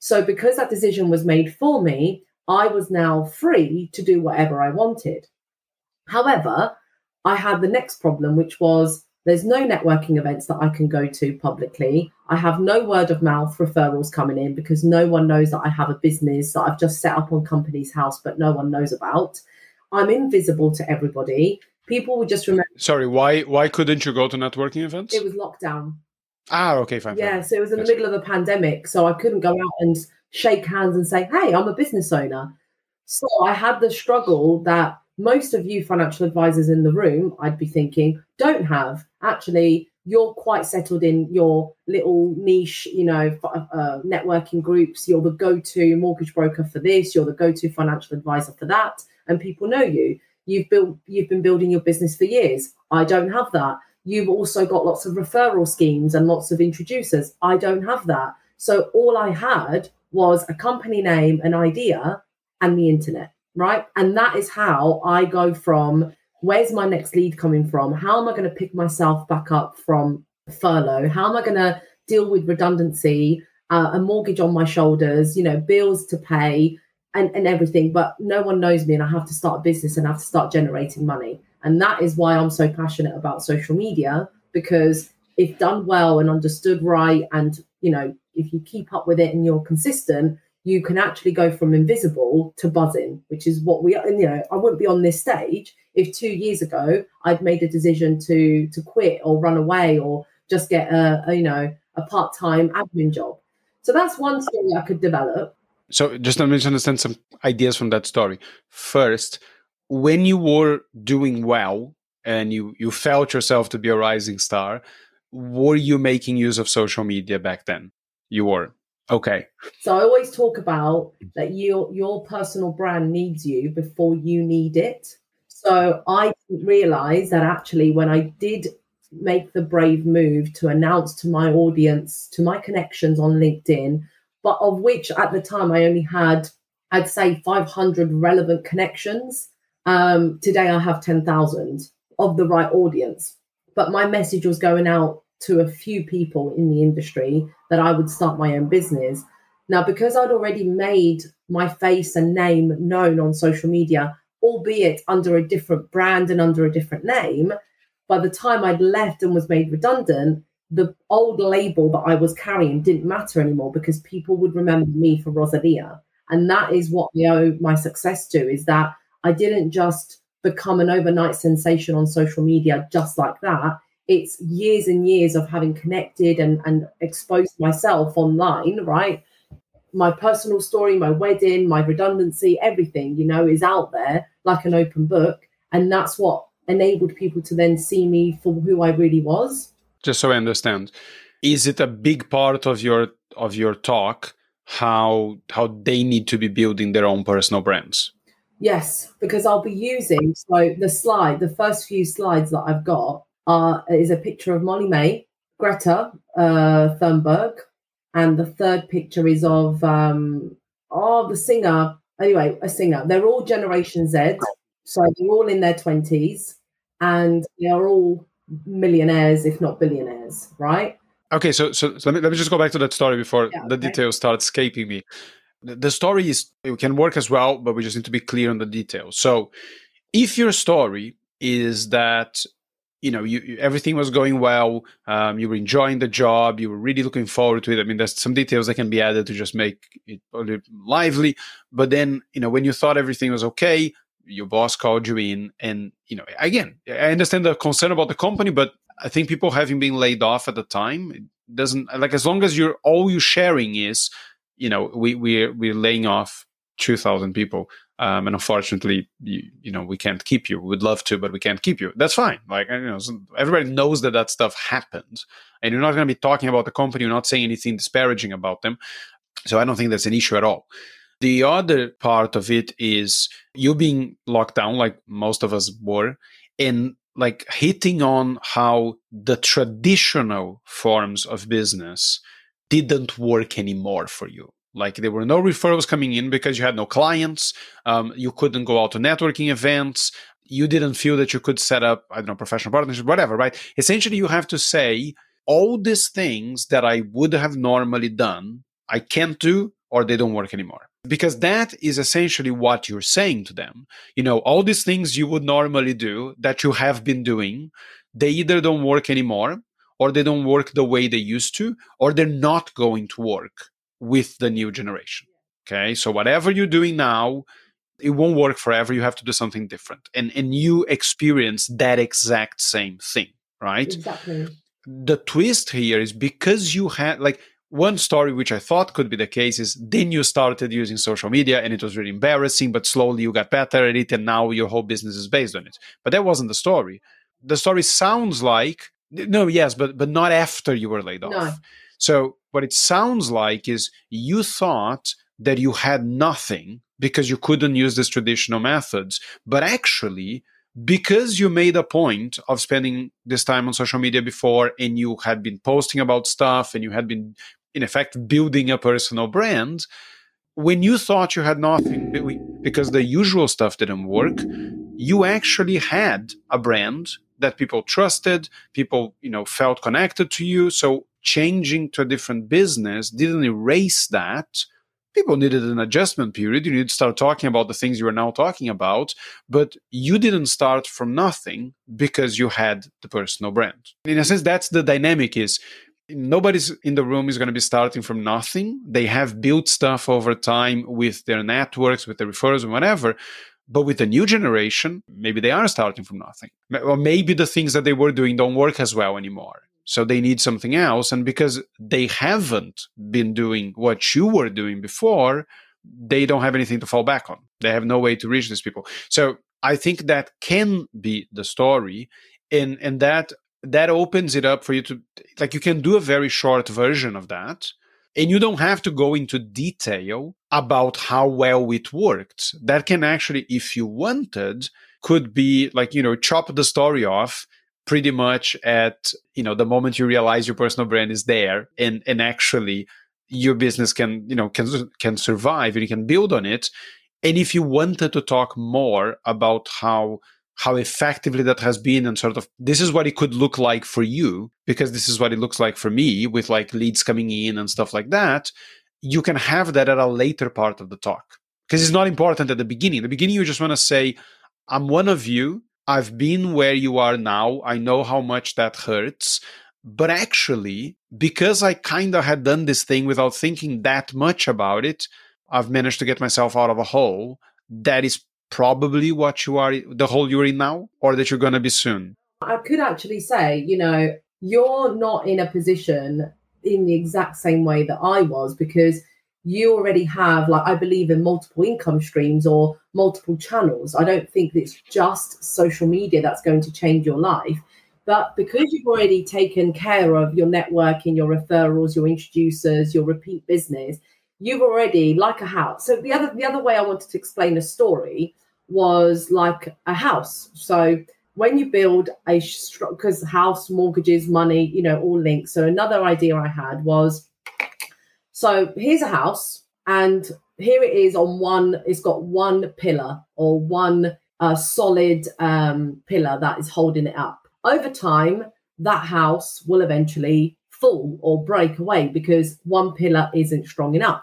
So, because that decision was made for me, I was now free to do whatever I wanted. However, I had the next problem, which was there's no networking events that I can go to publicly. I have no word of mouth referrals coming in because no one knows that I have a business that I've just set up on Companies House, but no one knows about. I'm invisible to everybody. People would just remember. Sorry, why why couldn't you go to networking events? It was lockdown. Ah, okay, fine. Yeah, fine. so it was in yes. the middle of a pandemic, so I couldn't go out and shake hands and say, "Hey, I'm a business owner." So I had the struggle that most of you financial advisors in the room, I'd be thinking, don't have. Actually, you're quite settled in your little niche, you know, uh, networking groups. You're the go-to mortgage broker for this. You're the go-to financial advisor for that, and people know you. You've built, you've been building your business for years. I don't have that. You've also got lots of referral schemes and lots of introducers. I don't have that. So all I had was a company name, an idea, and the internet, right? And that is how I go from where's my next lead coming from? How am I going to pick myself back up from furlough? How am I going to deal with redundancy, uh, a mortgage on my shoulders, you know, bills to pay, and, and everything? But no one knows me, and I have to start a business and I have to start generating money. And that is why I'm so passionate about social media because if done well and understood right, and you know, if you keep up with it and you're consistent, you can actually go from invisible to buzzing, which is what we, are. And you know, I wouldn't be on this stage if two years ago I'd made a decision to to quit or run away or just get a, a you know a part time admin job. So that's one story I could develop. So just let me understand some ideas from that story. First, when you were doing well and you you felt yourself to be a rising star, were you making use of social media back then? You were. Okay. So I always talk about mm. that your your personal brand needs you before you need it. So I didn't that actually, when I did make the brave move to announce to my audience, to my connections on LinkedIn, but of which at the time I only had, I'd say 500 relevant connections. Um, today I have 10,000 of the right audience. But my message was going out to a few people in the industry that I would start my own business. Now, because I'd already made my face and name known on social media, albeit under a different brand and under a different name, by the time I'd left and was made redundant, the old label that I was carrying didn't matter anymore because people would remember me for Rosalia. And that is what I owe my success to is that I didn't just become an overnight sensation on social media just like that. It's years and years of having connected and, and exposed myself online, right? my personal story, my wedding, my redundancy, everything, you know, is out there like an open book. And that's what enabled people to then see me for who I really was. Just so I understand, is it a big part of your of your talk how how they need to be building their own personal brands? Yes, because I'll be using so the slide, the first few slides that I've got are is a picture of Molly-Mae, Greta uh, Thunberg, and the third picture is of um oh the singer. Anyway a singer. They're all generation z so they're all in their 20s and they are all millionaires if not billionaires right? Okay so so, so let, me, let me just go back to that story before yeah, the details start escaping me the, story is it can work as well but we just need to be clear on the details so if your story is that you know you, you, everything was going well um, you were enjoying the job you were really looking forward to it i mean there's some details that can be added to just make it a little lively but then you know when you thought everything was okay your boss called you in and you know again i understand the concern about the company but i think people having been laid off at the time it doesn't like as long as you're all you're sharing is you know we we're, we're laying off 2000 people um, and unfortunately, you, you, know, we can't keep you. We'd love to, but we can't keep you. That's fine. Like, you know, everybody knows that that stuff happened, and you're not going to be talking about the company. You're not saying anything disparaging about them. So I don't think that's an issue at all. The other part of it is you being locked down, like most of us were, and like hitting on how the traditional forms of business didn't work anymore for you like there were no referrals coming in because you had no clients. Um, you couldn't go out to networking events. You didn't feel that you could set up, I don't know, professional partnership, whatever, right? Essentially, you have to say all these things that I would have normally done, I can't do or they don't work anymore. Because that is essentially what you're saying to them. You know, all these things you would normally do that you have been doing, they either don't work anymore or they don't work the way they used to or they're not going to work with the new generation. Okay. So whatever you're doing now, it won't work forever. You have to do something different. And and you experience that exact same thing, right? Exactly. The twist here is because you had like one story which I thought could be the case is then you started using social media and it was really embarrassing, but slowly you got better at it and now your whole business is based on it. But that wasn't the story. The story sounds like no, yes, but but not after you were laid off. No. So what it sounds like is you thought that you had nothing because you couldn't use these traditional methods, but actually because you made a point of spending this time on social media before and you had been posting about stuff and you had been in effect building a personal brand when you thought you had nothing because the usual stuff didn't work you actually had a brand that people trusted people you know felt connected to you so changing to a different business didn't erase that people needed an adjustment period. You need to start talking about the things you are now talking about, but you didn't start from nothing because you had the personal brand. In a sense, that's the dynamic is nobody's in the room is going to be starting from nothing. They have built stuff over time with their networks, with their referrals, and whatever. But with the new generation, maybe they are starting from nothing. Or maybe the things that they were doing don't work as well anymore. So they need something else. And because they haven't been doing what you were doing before, they don't have anything to fall back on. They have no way to reach these people. So I think that can be the story. And, and that that opens it up for you to like you can do a very short version of that and you don't have to go into detail about how well it worked. That can actually if you wanted could be like you know chop the story off pretty much at you know the moment you realize your personal brand is there and and actually your business can you know can can survive and you can build on it. And if you wanted to talk more about how how effectively that has been and sort of this is what it could look like for you because this is what it looks like for me with like leads coming in and stuff like that you can have that at a later part of the talk. Because it's not important at the beginning. At the beginning you just want to say i'm one of you. I've been where you are now. I know how much that hurts. But actually because i kind of had done this thing without thinking that much about it i've managed to get myself out of a hole that is probably what you are, the hole you're in now, or that you're going to be soon? I could actually say, you know, you're not in a position in the exact same way that I was because you already have, like, I believe in multiple income streams or multiple channels. I don't think it's just social media that's going to change your life. But because you've already taken care of your networking, your referrals, your introducers, your repeat business, you've already like a house. So the other the other way I wanted to explain a story was like a house. So when you build a because house mortgages money you know all linked. So another idea i had was so here's a house and here it is on one it's got one pillar or one uh, solid um, pillar that is holding it up. Over time that house will eventually fall or break away because one pillar isn't strong enough.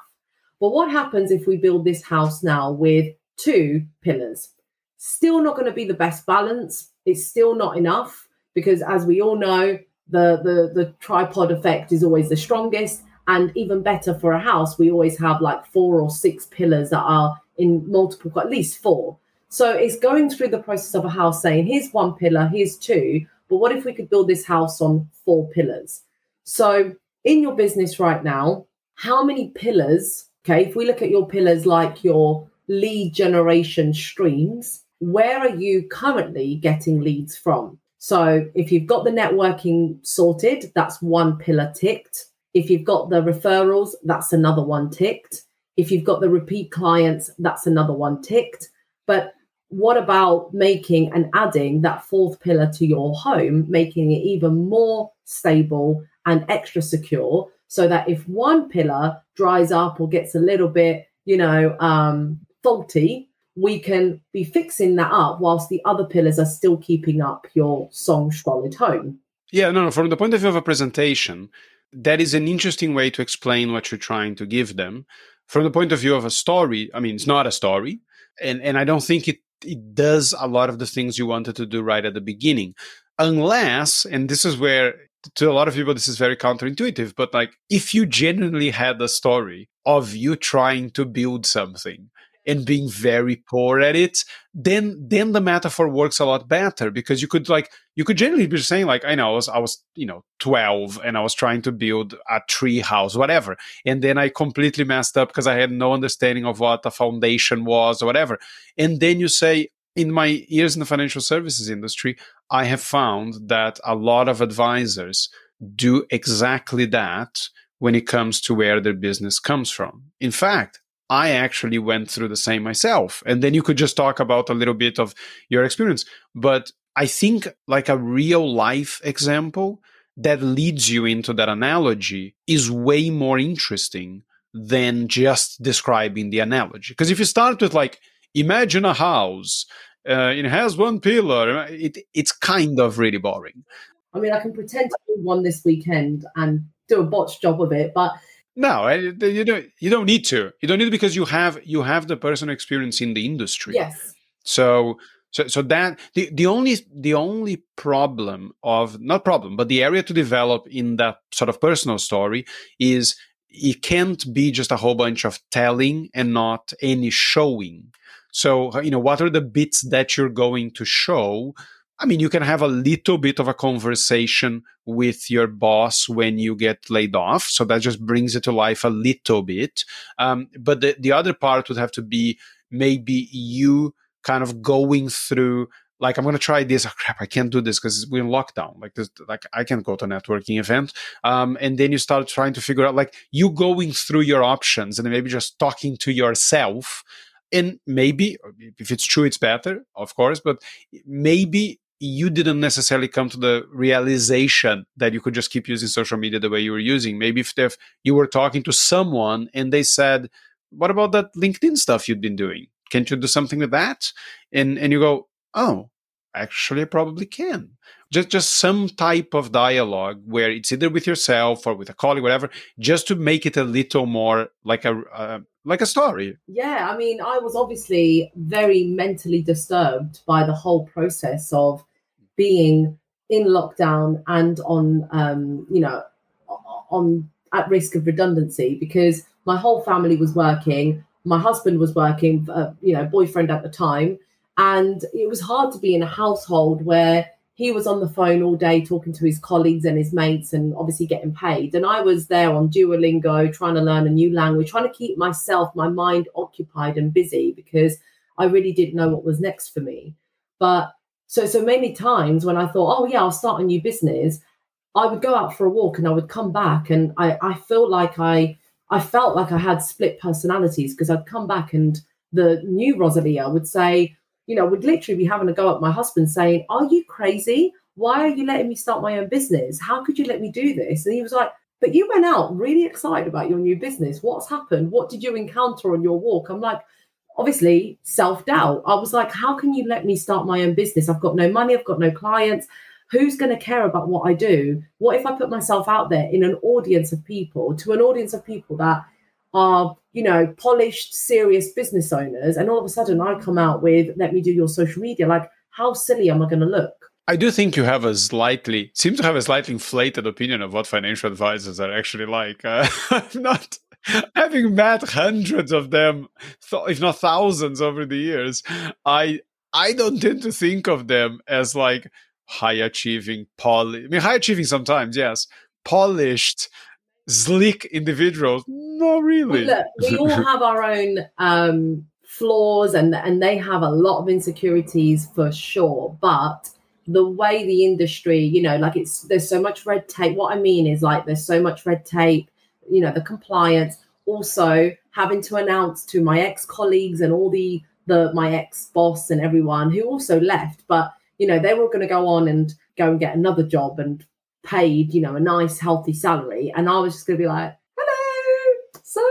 But what happens if we build this house now with two pillars. Still not going to be the best balance. It's still not enough because, as we all know, the, the, the tripod effect is always the strongest. And even better for a house, we always have like four or six pillars that are in multiple, at least four. So it's going through the process of a house saying, here's one pillar, here's two. But what if we could build this house on four pillars? So in your business right now, how many pillars? Okay, if we look at your pillars like your lead generation streams, where are you currently getting leads from? So if you've got the networking sorted, that's one pillar ticked. If you've got the referrals, that's another one ticked. If you've got the repeat clients, that's another one ticked. But what about making and adding that fourth pillar to your home, making it even more stable and extra secure so that if one pillar dries up or gets a little bit, you know, um, faulty, we can be fixing that up whilst the other pillars are still keeping up your song solid home. Yeah, no, no. From the point of view of a presentation, that is an interesting way to explain what you're trying to give them. From the point of view of a story, I mean, it's not a story, and and I don't think it it does a lot of the things you wanted to do right at the beginning, unless, and this is where to a lot of people this is very counterintuitive, but like if you genuinely had a story of you trying to build something and being very poor at it, then then the metaphor works a lot better because you could like you could generally be saying like I know I was I was you know 12 and I was trying to build a tree house whatever and then I completely messed up because I had no understanding of what a foundation was or whatever and then you say in my years in the financial services industry I have found that a lot of advisors do exactly that when it comes to where their business comes from. In fact, I actually went through the same myself. And then you could just talk about a little bit of your experience. But I think, like a real life example that leads you into that analogy is way more interesting than just describing the analogy. Because if you start with, like, imagine a house, uh, it has one pillar, it, it's kind of really boring. I mean, I can pretend to do one this weekend and do a botched job of it, but no, you don't. You don't need to. You don't need to because you have you have the personal experience in the industry. Yes. So so so that the the only the only problem of not problem but the area to develop in that sort of personal story is it can't be just a whole bunch of telling and not any showing. So you know what are the bits that you're going to show I mean, you can have a little bit of a conversation with your boss when you get laid off. So that just brings it to life a little bit. Um, but the, the other part would have to be maybe you kind of going through like I'm gonna try this. (laughs) Oh, crap, I can't do this because we're in lockdown. Like this, like I can't go to a networking event. Um, and then you start trying to figure out like you going through your options and maybe just talking to yourself. And maybe if it's true, it's better, of course. But maybe you didn't necessarily come to the realization that you could just keep using social media the way you were using. Maybe if, if you were talking to someone and they said, "What about that LinkedIn stuff you'd been doing? Can't you do something with that?" And and you go, "Oh, actually, I probably can." Just just some type of dialogue where it's either with yourself or with a colleague, whatever, just to make it a little more like a uh, like a story. Yeah, I mean, I was obviously very mentally disturbed by the whole process of being in lockdown and on um, you know on at risk of redundancy because my whole family was working my husband was working uh, you know boyfriend at the time and it was hard to be in a household where he was on the phone all day talking to his colleagues and his mates and obviously getting paid. And i was there on duolingo trying to learn a new language trying to keep myself my mind occupied and busy because i really didn't know what was next for me. But so, so many times when I thought, oh yeah, I'll start a new business, I would go out for a walk and I would come back and I, I felt like I, I felt like I had split personalities because I'd come back and the new Rosalia would say, you know, would literally be having a go at my husband saying, are you crazy? Why are you letting me start my own business? How could you let me do this? And he was like, but you went out really excited about your new business. What's happened? What did you encounter on your walk? I'm like, obviously self doubt. I was like, how can you let me start my own business? I've got no money, I've got no clients. Who's going to care about what I do? What if I put myself out there in an audience of people, to an audience of people that are, you know, polished, serious business owners, and all of a sudden I come out with, let me do your social media? Like, how silly am I going to look? I do think you have a slightly seem to have a slightly inflated opinion of what financial advisors are actually like. Uh, (laughs) I'm not (laughs) having met hundreds of them, if not thousands, over the years, I I don't tend to think of them as like high achieving, poly. I mean, high achieving sometimes, yes, polished, sleek individuals. Not really. Look, we all (laughs) have our own um, flaws, and and they have a lot of insecurities for sure, but the way the industry, you know, like it's there's so much red tape. What I mean is like there's so much red tape you know the compliance also having to announce to my ex colleagues and all the the my ex boss and everyone who also left but you know they were going to go on and go and get another job and paid you know a nice healthy salary. And i was just going to be like hello so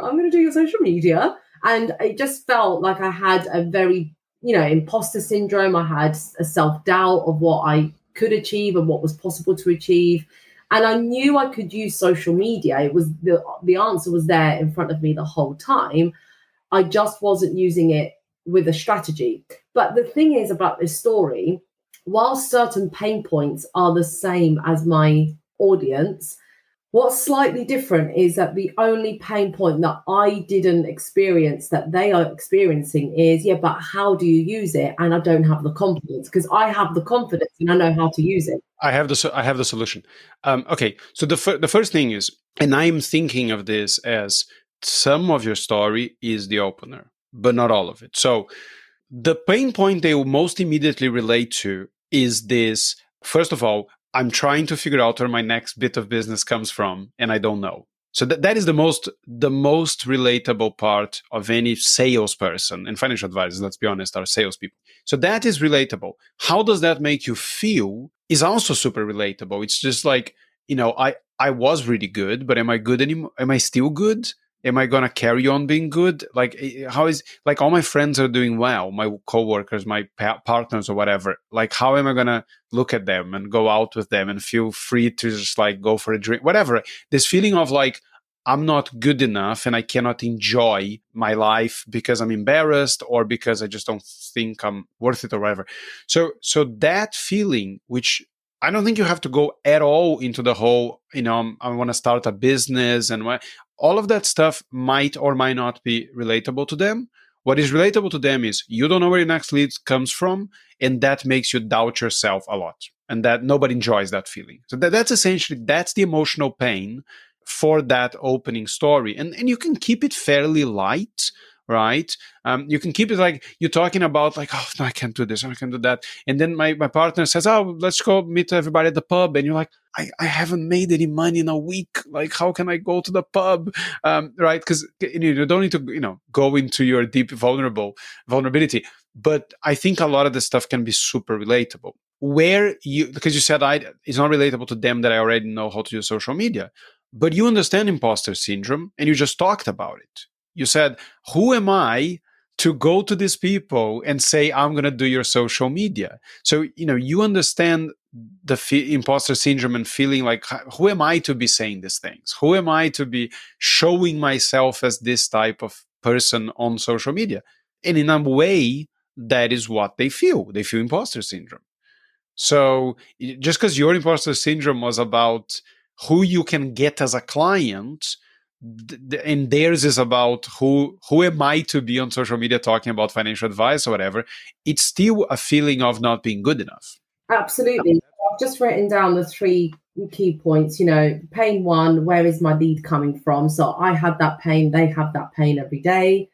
i'm going to do your social media. And it just felt like i had a very you know imposter syndrome. I had a self-doubt of what i could achieve and what was possible to achieve and I knew I could use social media. It was the the answer was there in front of me the whole time. I just wasn't using it with a strategy. But the thing is about this story, while certain pain points are the same as my audience, What's slightly different is that the only pain point that I didn't experience that they are experiencing is, yeah, but how do you use it? And I don't have the confidence because I have the confidence and I know how to use it. I have the I have the solution. Um, okay, so the fir- the first thing is, and I'm thinking of this as some of your story is the opener, but not all of it. So the pain point they will most immediately relate to is this. First of all, I'm trying to figure out where my next bit of business comes from, and I don't know. So that, that is the most the most relatable part of any salesperson and financial advisors, let's be honest, are salespeople. So that is relatable. How does that make you feel is also super relatable. It's just like, you know, I, I was really good, but am I good anymore? Am I still good? Am i gonna carry on being good? Like eh, eh, how is like all my friends are doing well my coworkers my pa- partners or whatever. Like how am i gonna look at them and go out with them and feel free to just like go for a drink? Whatever. This feeling of like I'm not good enough and I cannot enjoy my life because I'm embarrassed or because I just don't think I'm worth it or whatever. So so that feeling which I don't think you have to go at all into the whole, you know, um, I want to start a business and what all of that stuff might or might not be relatable to them. What is relatable to them is you don't know where your next lead comes from, and that makes you doubt yourself a lot, and that nobody enjoys that feeling. So that, that's essentially that's the emotional pain for that opening story, and and you can keep it fairly light right? Um, you can keep it like you're talking about like, oh no, I can't do this, I can't do that. And then my, my partner says, Oh, let's go meet everybody at the pub. And you're like, I, I haven't made any money in a week. Like, how can I go to the pub? Um, right? Because you don't need to, you know, go into your deep vulnerable vulnerability. But I think a lot of this stuff can be super relatable. Where you because you said I it's not relatable to them that I already know how to use social media, but you understand imposter syndrome and you just talked about it you said, Who am I to go to these people and say, I'm going to do your social media? So, you know, you understand the imposter syndrome and feeling like, Who am I to be saying these things? Who am I to be showing myself as this type of person on social media? And in a way, that is what they feel. They feel imposter syndrome. So just because your imposter syndrome was about who you can get as a client, and theirs is about who who am I to be on social media talking about financial advice or whatever. It's still a feeling of not being good enough. Absolutely. I've just written down the three key points. You know, pain one, where is my lead coming from? So I had that pain, they have that pain every day.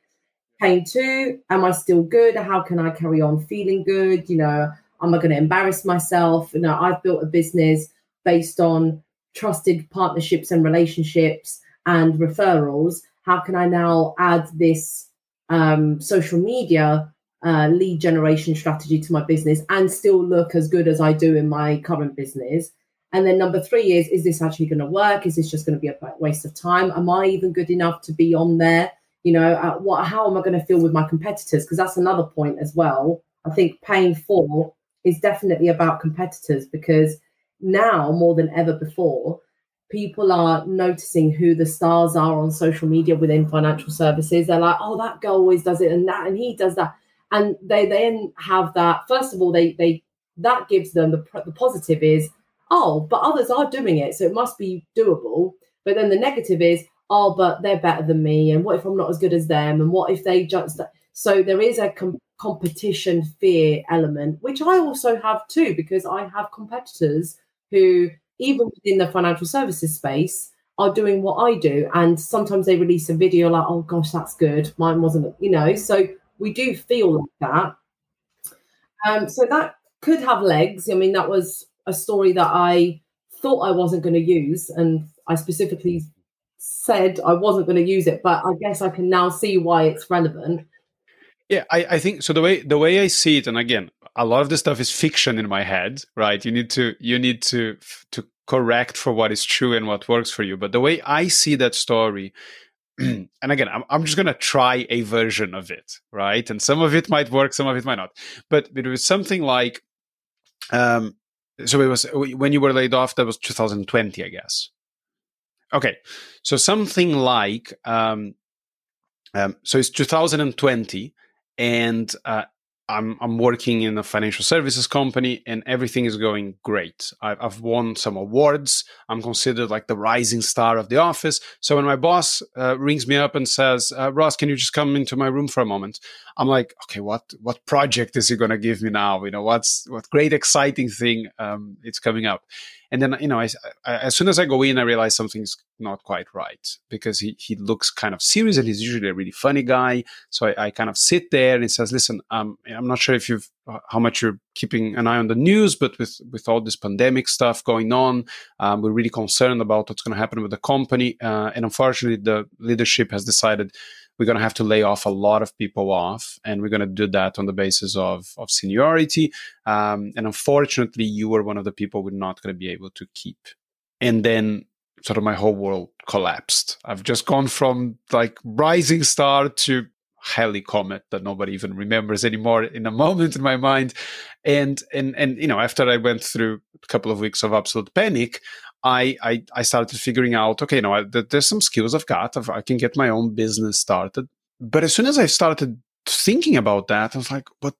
Pain two, am I still good? How can I carry on feeling good? You know, am I going to embarrass myself? You know, I've built a business based on trusted partnerships and relationships and referrals, how can I now add this um, social media uh, lead generation strategy to my business and still look as good as I do in my current business? And then number three is, is this actually going to work? Is this just going to be a waste of time? Am I even good enough to be on there? You know, uh, what? How am I going to feel with my competitors? Because that's another point as well. I think paying for is definitely about competitors because now more than ever before, people are noticing who the stars are on social media within financial services. They're like, oh, that girl always does it, and that, and he does that, and they then have that. First of all, they they that gives them the the positive is, oh, but others are doing it, so it must be doable. But then the negative is, oh, but they're better than me, and what if I'm not as good as them, and what if they just so there is a com- competition fear element, which I also have too, because I have competitors who even within the financial services space, are doing what I do. And sometimes they release a video like, oh gosh, that's good. Mine wasn't, you know. So we do feel like that. Um, so that could have legs. I mean, that was a story that I thought I wasn't going to use. And I specifically said I wasn't going to use it, but I guess I can now see why it's relevant. Yeah, I, I think so. The way the way I see it, and again, a lot of the stuff is fiction in my head, right? You need to you need to to correct for what is true and what works for you. But the way I see that story, (clears throat) and again, I'm, I'm just going to try a version of it, right? And some of it might work, some of it might not. But it was something like, um, so it was when you were laid off, that was 2020, I guess. Okay. So something like, um, um, so it's 2020 and uh, I'm I'm working in a financial services company and everything is going great. I've, I've won some awards. I'm considered like the rising star of the office. So when my boss uh, rings me up and says, uh, "Ross, can you just come into my room for a moment?" I'm like, "Okay, what what project is he going to give me now? You know, what's what great exciting thing um, it's coming up?" And then you know, I, I, as soon as I go in, I realize something's not quite right because he he looks kind of serious and he's usually a really funny guy. So I, I kind of sit there and he says, "Listen, um, I'm not sure if you've uh, how much you're keeping an eye on the news, but with with all this pandemic stuff going on, um, we're really concerned about what's going to happen with the company. Uh, and unfortunately, the leadership has decided." We're going to have to lay off a lot of people off and we're going to do that on the basis of, of seniority. Um, and unfortunately you were one of the people we're not going to be able to keep. And then sort of my whole world collapsed. I've just gone from like rising star to Halley comet that nobody even remembers anymore in a moment in my mind. And and and you know after i went through a couple of weeks of absolute panic I, I, I started figuring out, okay, know, I, there's some skills I've got. I've, I can get my own business started. But as soon as I started thinking about that, I was like, but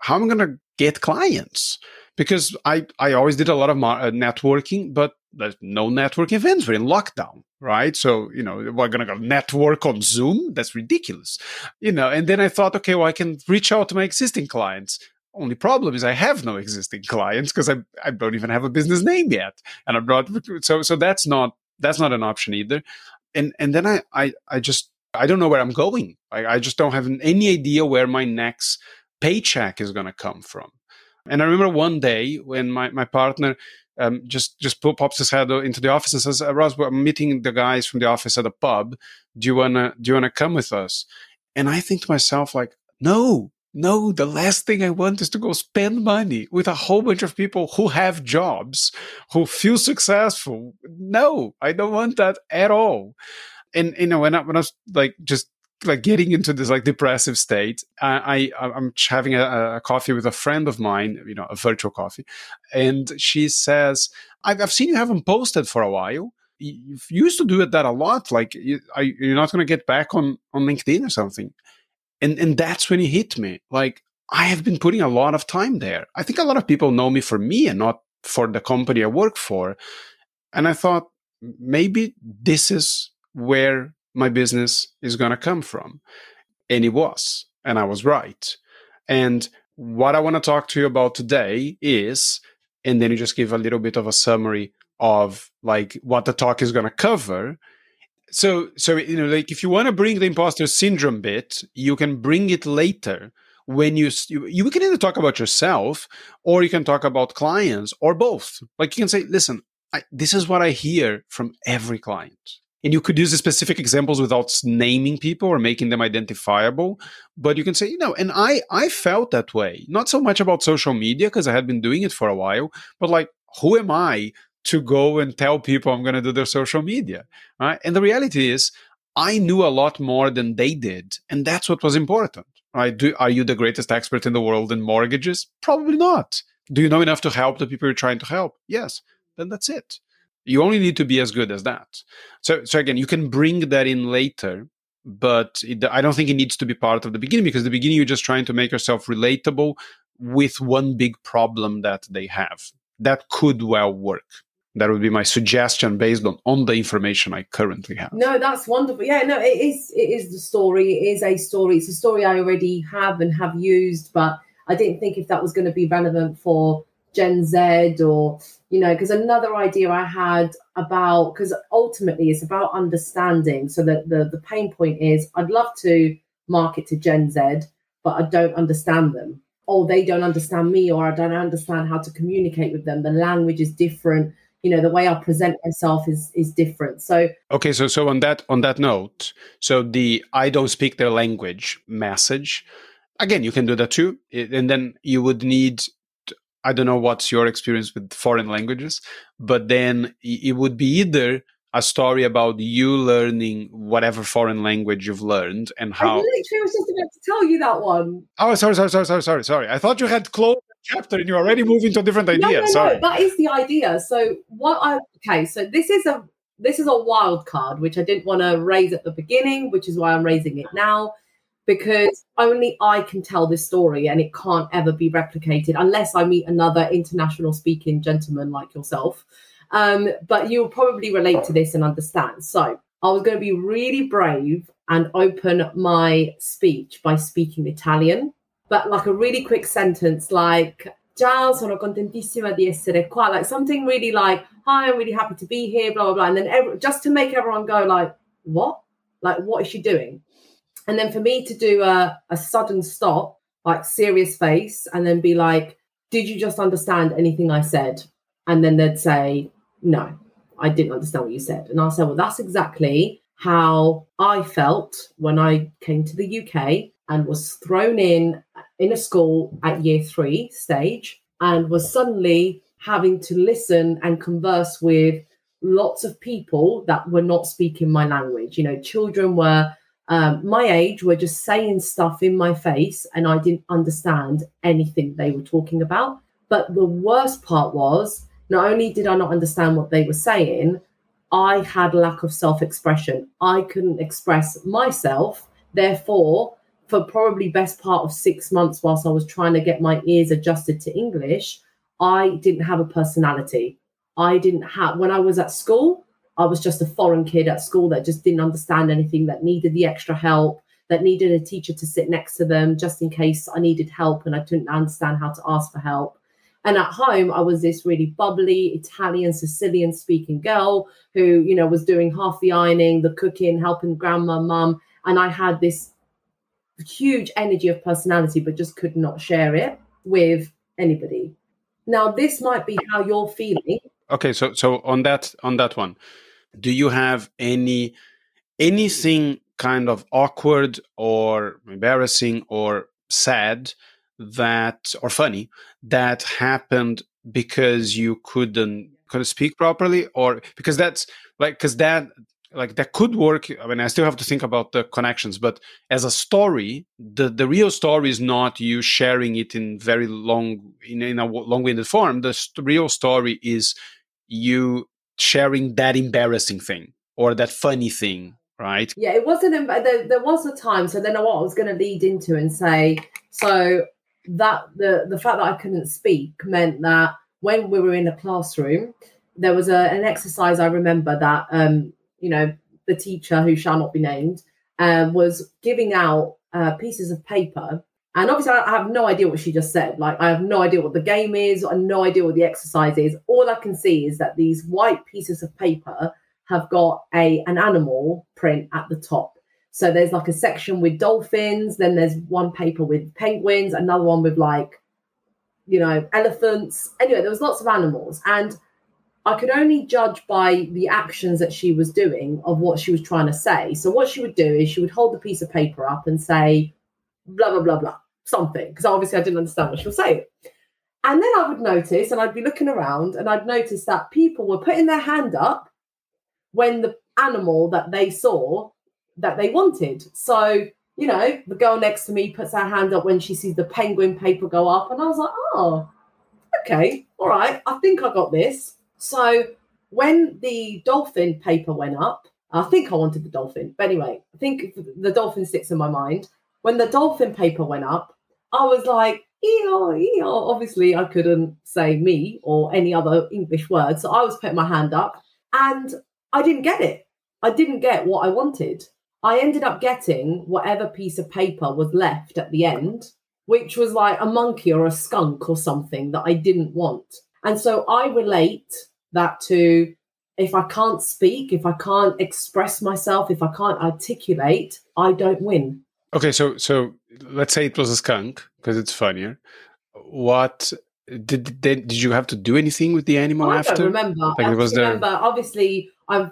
how am I going to get clients? Because I, I always did a lot of mar- uh, networking, but there's no network events. We're in lockdown, right? So, you know, we're going to go network on Zoom. That's ridiculous, you know. And then I thought, okay, well, I can reach out to my existing clients. Only problem is I have no existing clients because I, I don't even have a business name yet, and I'm not so so that's not that's not an option either. And and then I I, I just I don't know where I'm going. I, I just don't have any idea where my next paycheck is going to come from. And I remember one day when my my partner um, just just pops his head into the office and says, uh, "Ross, I'm meeting the guys from the office at a pub. Do you wanna do you wanna come with us?" And I think to myself, like, no, no, the last thing I want is to go spend money with a whole bunch of people who have jobs, who feel successful. No, I don't want that at all. And you know, when I, when I was like just like getting into this like depressive state, I, I am having a, a, coffee with a friend of mine, you know, a virtual coffee, and she says, "I've, I've seen you haven't posted for a while." You used to do it that a lot. Like, you, are you not going to get back on on LinkedIn or something? And and that's when it hit me. Like i have been putting a lot of time there. I think a lot of people know me for me and not for the company i work for. And i thought maybe this is where my business is going to come from. And it was and i was right. And what i want to talk to you about today is and then you just give a little bit of a summary of like what the talk is going to cover so so you know like if you want to bring the imposter syndrome bit you can bring it later when you, you you can either talk about yourself or you can talk about clients or both. Like you can say listen I, this is what i hear from every client. And you could use specific examples without naming people or making them identifiable but you can say you know and i i felt that way. Not so much about social media because i had been doing it for a while but like who am i to go and tell people I'm going to do their social media. Right? And the reality is, I knew a lot more than they did. And that's what was important. Right? Do, are you the greatest expert in the world in mortgages? Probably not. Do you know enough to help the people you're trying to help? Yes. Then that's it. You only need to be as good as that. So, so again, you can bring that in later, but it, I don't think it needs to be part of the beginning because the beginning you're just trying to make yourself relatable with one big problem that they have. That could well work that would be my suggestion based on on the information i currently have. No that's wonderful. Yeah no it is it is the story. It is a story. It's a story i already have and have used but i didn't think if that was going to be relevant for gen z or you know because another idea i had about because ultimately it's about understanding. So that the the pain point is i'd love to market to gen z but i don't understand them. Or they don't understand me or i don't understand how to communicate with them. The language is different you know the way i present myself is is different. So okay so so on that on that note so the i don't speak their language message again you can do that too eh, and then you would need i don't know what's your experience with foreign languages but then it would be either a story about you learning whatever foreign language you've learned and how. I literally was just about to tell you that one. Oh, sorry, sorry, sorry, sorry, sorry, sorry. I thought you had closed the chapter and you're already moving to a different idea. No, no, Sorry. no, that is the idea. So what I okay, so this is a this is a wild card which I didn't want to raise at the beginning, which is why I'm raising it now. because only I can tell this story and it can't ever be replicated unless I meet another international speaking gentleman like yourself. Um, but you'll probably relate to this and understand. So I was going to be really brave and open my speech by speaking Italian, but like a really quick sentence like Ciao, sono contentissima di essere qua. Like something really like, hi, I'm really happy to be here, blah, blah, blah. And then every, just to make everyone go like, what? Like, what is she doing? And then for me to do a, a sudden stop, like serious face, and then be like, did you just understand anything I said? And then they'd say, no, I didn't understand what you said. And I said, well, that's exactly how I felt when I came to the UK and was thrown in in a school at year three stage and was suddenly having to listen and converse with lots of people that were not speaking my language. You know, children were um, my age were just saying stuff in my face and I didn't understand anything they were talking about. But the worst part was not only did I not understand what they were saying, I had lack of self expression. I couldn't express myself. Therefore, for probably best part of six months whilst I was trying to get my ears adjusted to English, I didn't have a personality. I didn't have, when I was at school, I was just a foreign kid at school that just didn't understand anything, that needed the extra help, that needed a teacher to sit next to them just in case I needed help and I didn't understand how to ask for help. And at home, I was this really bubbly Italian, Sicilian speaking girl who, you know, was doing half the ironing, the cooking, helping grandma, mum. And I had this huge energy of personality, but just could not share it with anybody. Now, this might be how you're feeling. Okay, so so on that on that one, do you have any anything kind of awkward or embarrassing or sad that or funny that happened because you couldn't couldn't speak properly or because that's like because that like that could work i mean i still have to think about the connections but as a story the the real story is not you sharing it in very long in, in a long-winded form. The st- real story is you sharing that embarrassing thing or that funny thing right? Yeah it wasn't there, there was a time so then what i was going to lead into and say so that the the fact that i couldn't speak meant that when we were in a classroom there was a, an exercise i remember that um you know, the teacher who shall not be named um, was giving out uh, pieces of paper. And obviously, I have no idea what she just said. Like, I have no idea what the game is. I have no idea what the exercise is. All I can see is that these white pieces of paper have got a an animal print at the top. So there's like a section with dolphins. Then there's one paper with penguins. Another one with like, you know, elephants. Anyway, there was lots of animals, and I could only judge by the actions that she was doing of what she was trying to say. So what she would do is she would hold the piece of paper up and say blah blah blah blah something because obviously I didn't understand what she was saying. And then I would notice, and I'd be looking around, and I'd notice that people were putting their hand up when the animal that they saw that they wanted. So you know, the girl next to me puts her hand up when she sees the penguin paper go up, and I was like, oh, okay, all right, I think I got this. So when the dolphin paper went up, I think I wanted the dolphin, but anyway, I think the dolphin sticks in my mind. When the dolphin paper went up, I was like, EO, EO. Obviously, I couldn't say me or any other English word. So I was putting my hand up and I didn't get it. I didn't get what I wanted. I ended up getting whatever piece of paper was left at the end, which was like a monkey or a skunk or something that I didn't want. And so I relate that to if I can't speak, if I can't express myself, if I can't articulate, I don't win. Okay, so so let's say it was a skunk because it's funnier. What did, did you have to do anything with the animal I after? Don't remember. Like I was remember. Obviously, I've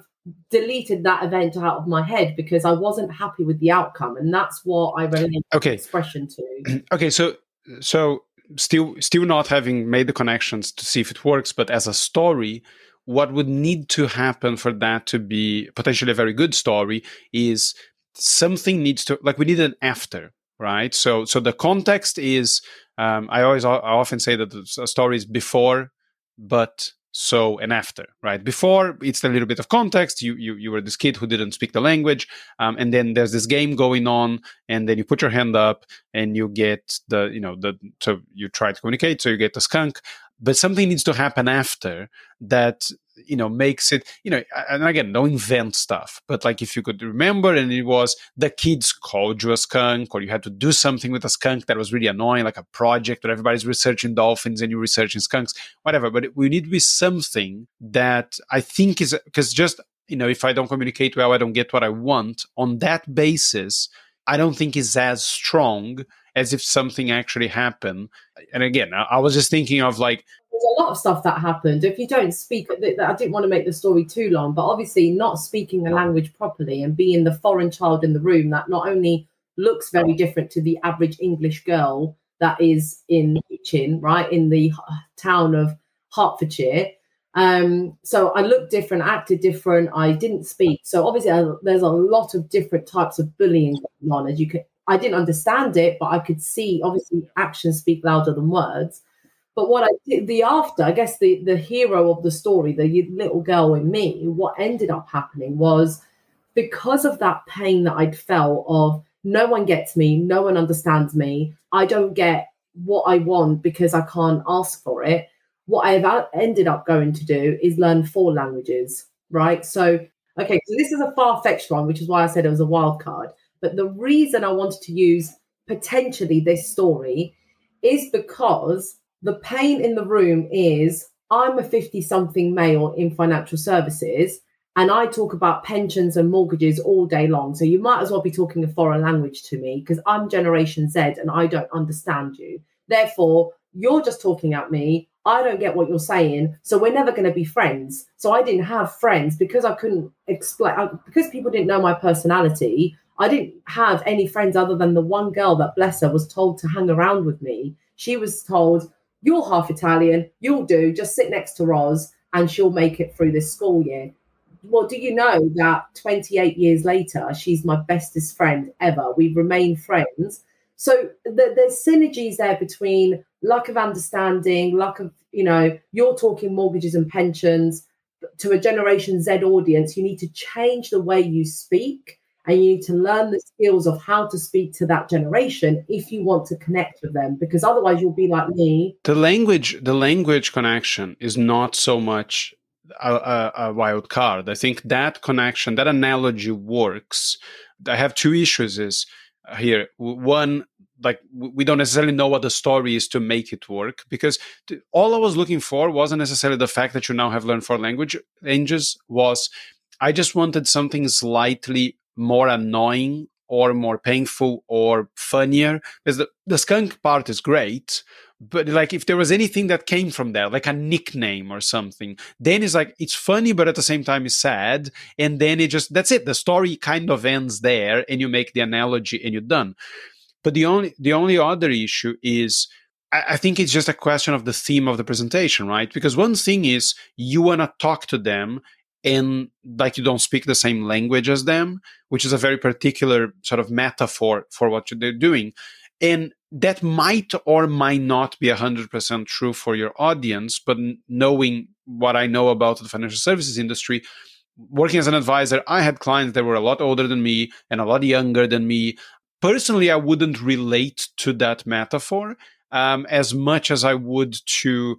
deleted that event out of my head because I wasn't happy with the outcome, and that's what I relate okay. expression to. (clears throat) okay, so so still still not having made the connections to see if it works but as a story what would need to happen for that to be potentially a very good story is something needs to like we need an after right so so the context is um, i always i often say that the story is before but so and after right? Before it's a little bit of context. You you, you were this kid who didn't speak the language um, and then there's this game going on and then you put your hand up and you get the you know the so you try to communicate so you get the skunk but something needs to happen after that you know makes it you know and again don't invent stuff but like if you could remember and it was the kids called you a skunk or you had to do something with a skunk that was really annoying like a project where everybody's researching dolphins and you're researching skunks whatever but we need to be something that i think is because just you know if i don't communicate well i don't get what i want on that basis i don't think is as strong as if something actually happened and again I, I was just thinking of like there's a lot of stuff that happened. If you don't speak, I didn't want to make the story too long, but obviously, not speaking the language properly and being the foreign child in the room that not only looks very different to the average English girl that is in Hitchin, right, in the town of Hertfordshire. Um, so I looked different, acted different. I didn't speak. So obviously, I, there's a lot of different types of bullying going on. As you can, I didn't understand it, but I could see obviously actions speak louder than words. But what I did, the after, I guess the, the hero of the story, the little girl in me, what ended up happening was because of that pain that I'd felt of no one gets me, no one understands me, I don't get what I want because I can't ask for it. What I've ended up going to do is learn four languages, right? So, okay, so this is a far fetched one, which is why I said it was a wild card. But the reason I wanted to use potentially this story is because the pain in the room is I'm a 50 something male in financial services and I talk about pensions and mortgages all day long. So you might as well be talking a foreign language to me because I'm Generation Z and I don't understand you. Therefore, you're just talking at me. I don't get what you're saying. So we're never going to be friends. So I didn't have friends because I couldn't explain, uh, because people didn't know my personality. I didn't have any friends other than the one girl that, bless her, was told to hang around with me. She was told, you're half Italian, you'll do, just sit next to Roz and she'll make it through this school year. Well, do you know that 28 years later, she's my bestest friend ever? We remain friends. So the, there's synergies there between lack of understanding, lack of, you know, you're talking mortgages and pensions to a Generation Z audience. You need to change the way you speak and you need to learn the skills of how to speak to that generation if you want to connect with them because otherwise you'll be like me. The language the language connection is not so much a, a, a wild card. I think that connection that analogy works. I have two issues is here. One like we don't necessarily know what the story is to make it work because all i was looking for wasn't necessarily the fact that you now have learned four language languages was i just wanted something slightly more annoying or more painful or funnier. Because the, the skunk part is great but like if there was anything that came from there like a nickname or something then it's like it's funny but at the same time it's sad. And then it just that's it. The story kind of ends there and you make the analogy and you're done. But the only the only other issue is I, I think it's just a question of the theme of the presentation right? Because one thing is you want to talk to them and like you don't speak the same language as them, which is a very particular sort of metaphor for what they're doing. And that might or might not be 100% true for your audience, but knowing what I know about the financial services industry, working as an advisor, I had clients that were a lot older than me and a lot younger than me. Personally, I wouldn't relate to that metaphor um, as much as I would to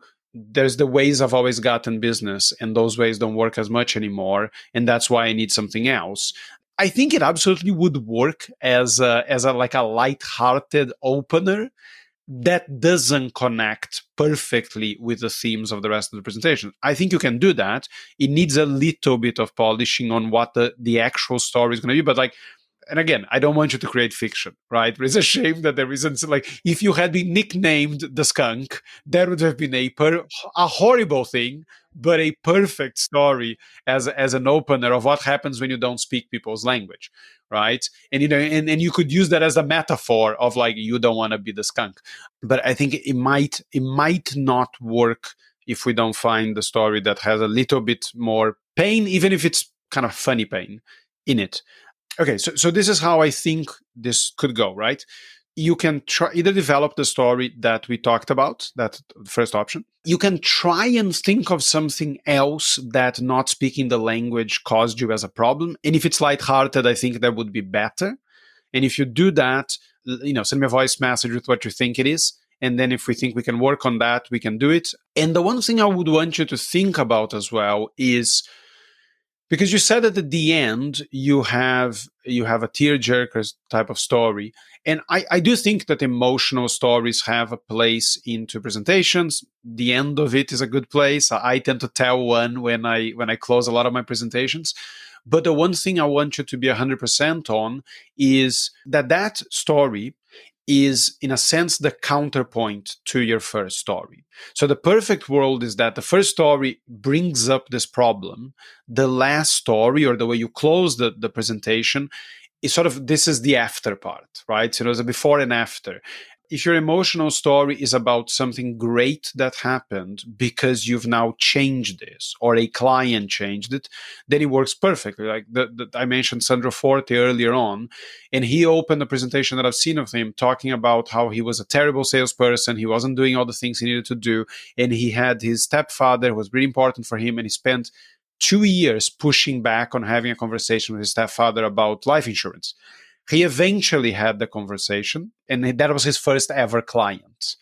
there's the ways I've always gotten business, and those ways don't work as much anymore, and that's why I need something else. I think it absolutely would work as a, as a like a light-hearted opener that doesn't connect perfectly with the themes of the rest of the presentation. I think you can do that. It needs a little bit of polishing on what the, the actual story is going to be, but like and again, I don't want you to create fiction, right? It's a shame that there isn't like if you had been nicknamed the skunk, that would have been a per, a horrible thing, but a perfect story as as an opener of what happens when you don't speak people's language, right? And you know, and, and you could use that as a metaphor of like you don't want to be the skunk. But I think it might it might not work if we don't find the story that has a little bit more pain, even if it's kind of funny pain in it okay so, so this is how i think this could go right you can try either develop the story that we talked about, that first option. You can try and think of something else that not speaking the language caused you as a problem. And if it's lighthearted, I think that would be better. And if you do that, you know, send me a voice message with what you think it is. And then if we think we can work on that, we can do it. And the one thing I would want you to think about as well is because you said that at the end you have you have a tearjerker type of story. And I, I do think that emotional stories have a place into presentations. The end of it is a good place. I tend to tell one when i when i close a lot of my presentations. But the one thing i want you to be 100% on is that that story is in a sense the counterpoint to your first story. So the perfect world is that the first story brings up this problem. The last story or the way you close the, the presentation is sort of this is the after part, right? So there's a before and after if your emotional story is about something great that happened because you've now changed this or a client changed it, then it works perfectly. Like the, the, I mentioned Sandro Forte earlier on, and he opened a presentation that I've seen of him talking about how he was a terrible salesperson. He wasn't doing all the things he needed to do. And he had his stepfather who was really important for him. And he spent two years pushing back on having a conversation with his stepfather about life insurance he eventually had the conversation, and that was his first ever client.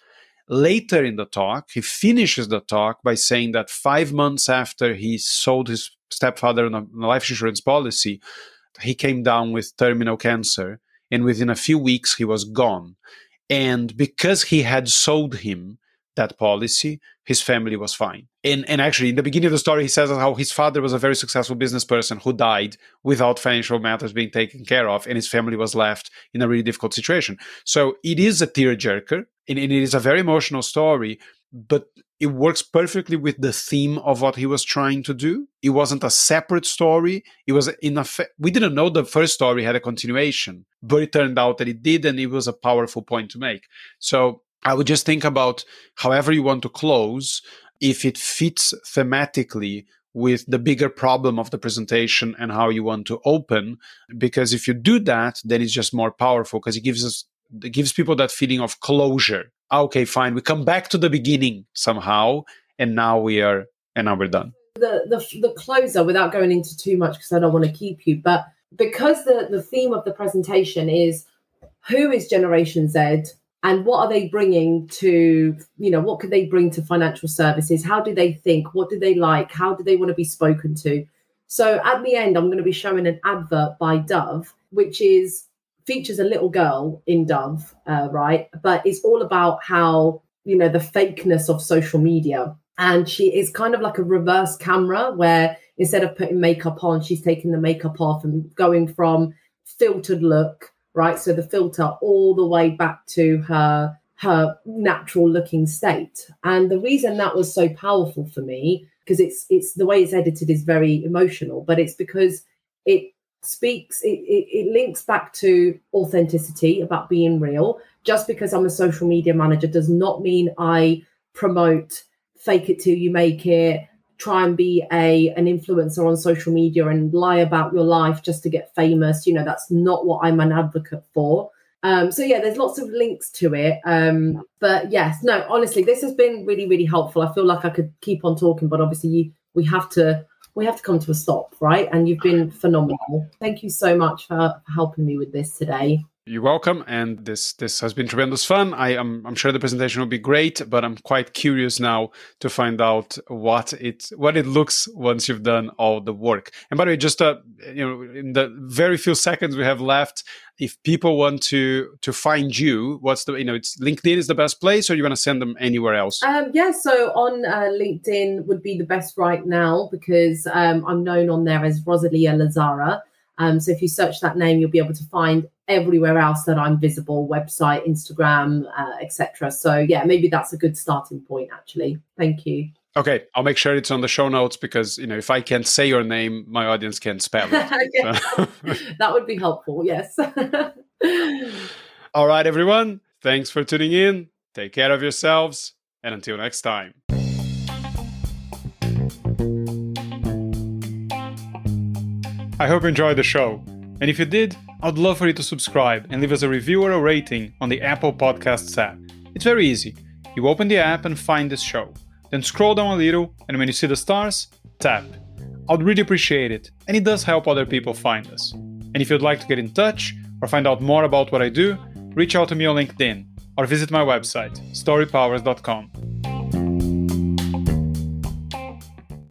Later in the talk, he finishes the talk by saying that five months after he sold his stepfather on a life insurance policy, he came down with terminal cancer, and within a few weeks, he was gone. And because he had sold him that policy, his family was fine. And, and actually, in the beginning of the story, he says how his father was a very successful business person who died without financial matters being taken care of, and his family was left in a really difficult situation. So it is a tearjerker, and it is a very emotional story, but it works perfectly with the theme of what he was trying to do. It wasn't a separate story. It was in a. Fa- we didn't know the first story had a continuation, but it turned out that it did, and it was a powerful point to make. So I would just think about however you want to close, if it fits thematically with the bigger problem of the presentation and how you want to open. Because if you do that, then it's just more powerful because it gives us it gives people that feeling of closure. Ah, okay, fine. We come back to the beginning somehow, and now we are and now we're done. The the, the closer, without going into too much, because I don't want to keep you, but because the the theme of the presentation is who is Generation Z and what are they bringing to you know what could they bring to financial services? How do they think? What do they like? How do they want to be spoken to? So at the end i'm going to be showing an advert by dove which is features a little girl in dove uh, right? But it's all about how you know the fakeness of social media. And she is kind of like a reverse camera where instead of putting makeup on she's taking the makeup off and going from filtered look right? So the filter all the way back to her her natural looking state. And the reason that was so powerful for me, because it's it's the way it's edited is very emotional, but it's because it speaks, it, it, it links back to authenticity about being real. Just because I'm a social media manager does not mean I promote fake it till you make it try and be a an influencer on social media and lie about your life just to get famous you know that's not what i'm an advocate for. Um, so yeah there's lots of links to it. Um, but yes no honestly this has been really really helpful. I feel like i could keep on talking but obviously you, we have to we have to come to a stop right? And you've been phenomenal. Thank you so much for helping me with this today you're welcome, and this this has been tremendous fun. I am I'm sure the presentation will be great, but I'm quite curious now to find out what it what it looks once you've done all the work. And by the way, just uh, you know, in the very few seconds we have left, if people want to to find you, what's the you know, it's LinkedIn is the best place, or you want to send them anywhere else? Um, yeah, so on uh, LinkedIn would be the best right now because um, I'm known on there as Rosalia Lazzara. Um, so if you search that name, you'll be able to find everywhere else that I'm visible, website, Instagram, uh, etc. So yeah, maybe that's a good starting point. Actually, thank you. Okay, I'll make sure it's on the show notes because you know if I can't say your name, my audience can spell it. (laughs) (laughs) that would be helpful. Yes. (laughs) All right, everyone. Thanks for tuning in. Take care of yourselves, and until next time. I hope you enjoyed the show. And if you did, I'd love for you to subscribe and leave us a review or a rating on the Apple Podcasts app. It's very easy. You open the app and find this show. Then scroll down a little, and when you see the stars, tap. I'd really appreciate it, and it does help other people find us. And if you'd like to get in touch or find out more about what I do, reach out to me on LinkedIn or visit my website, storypowers.com.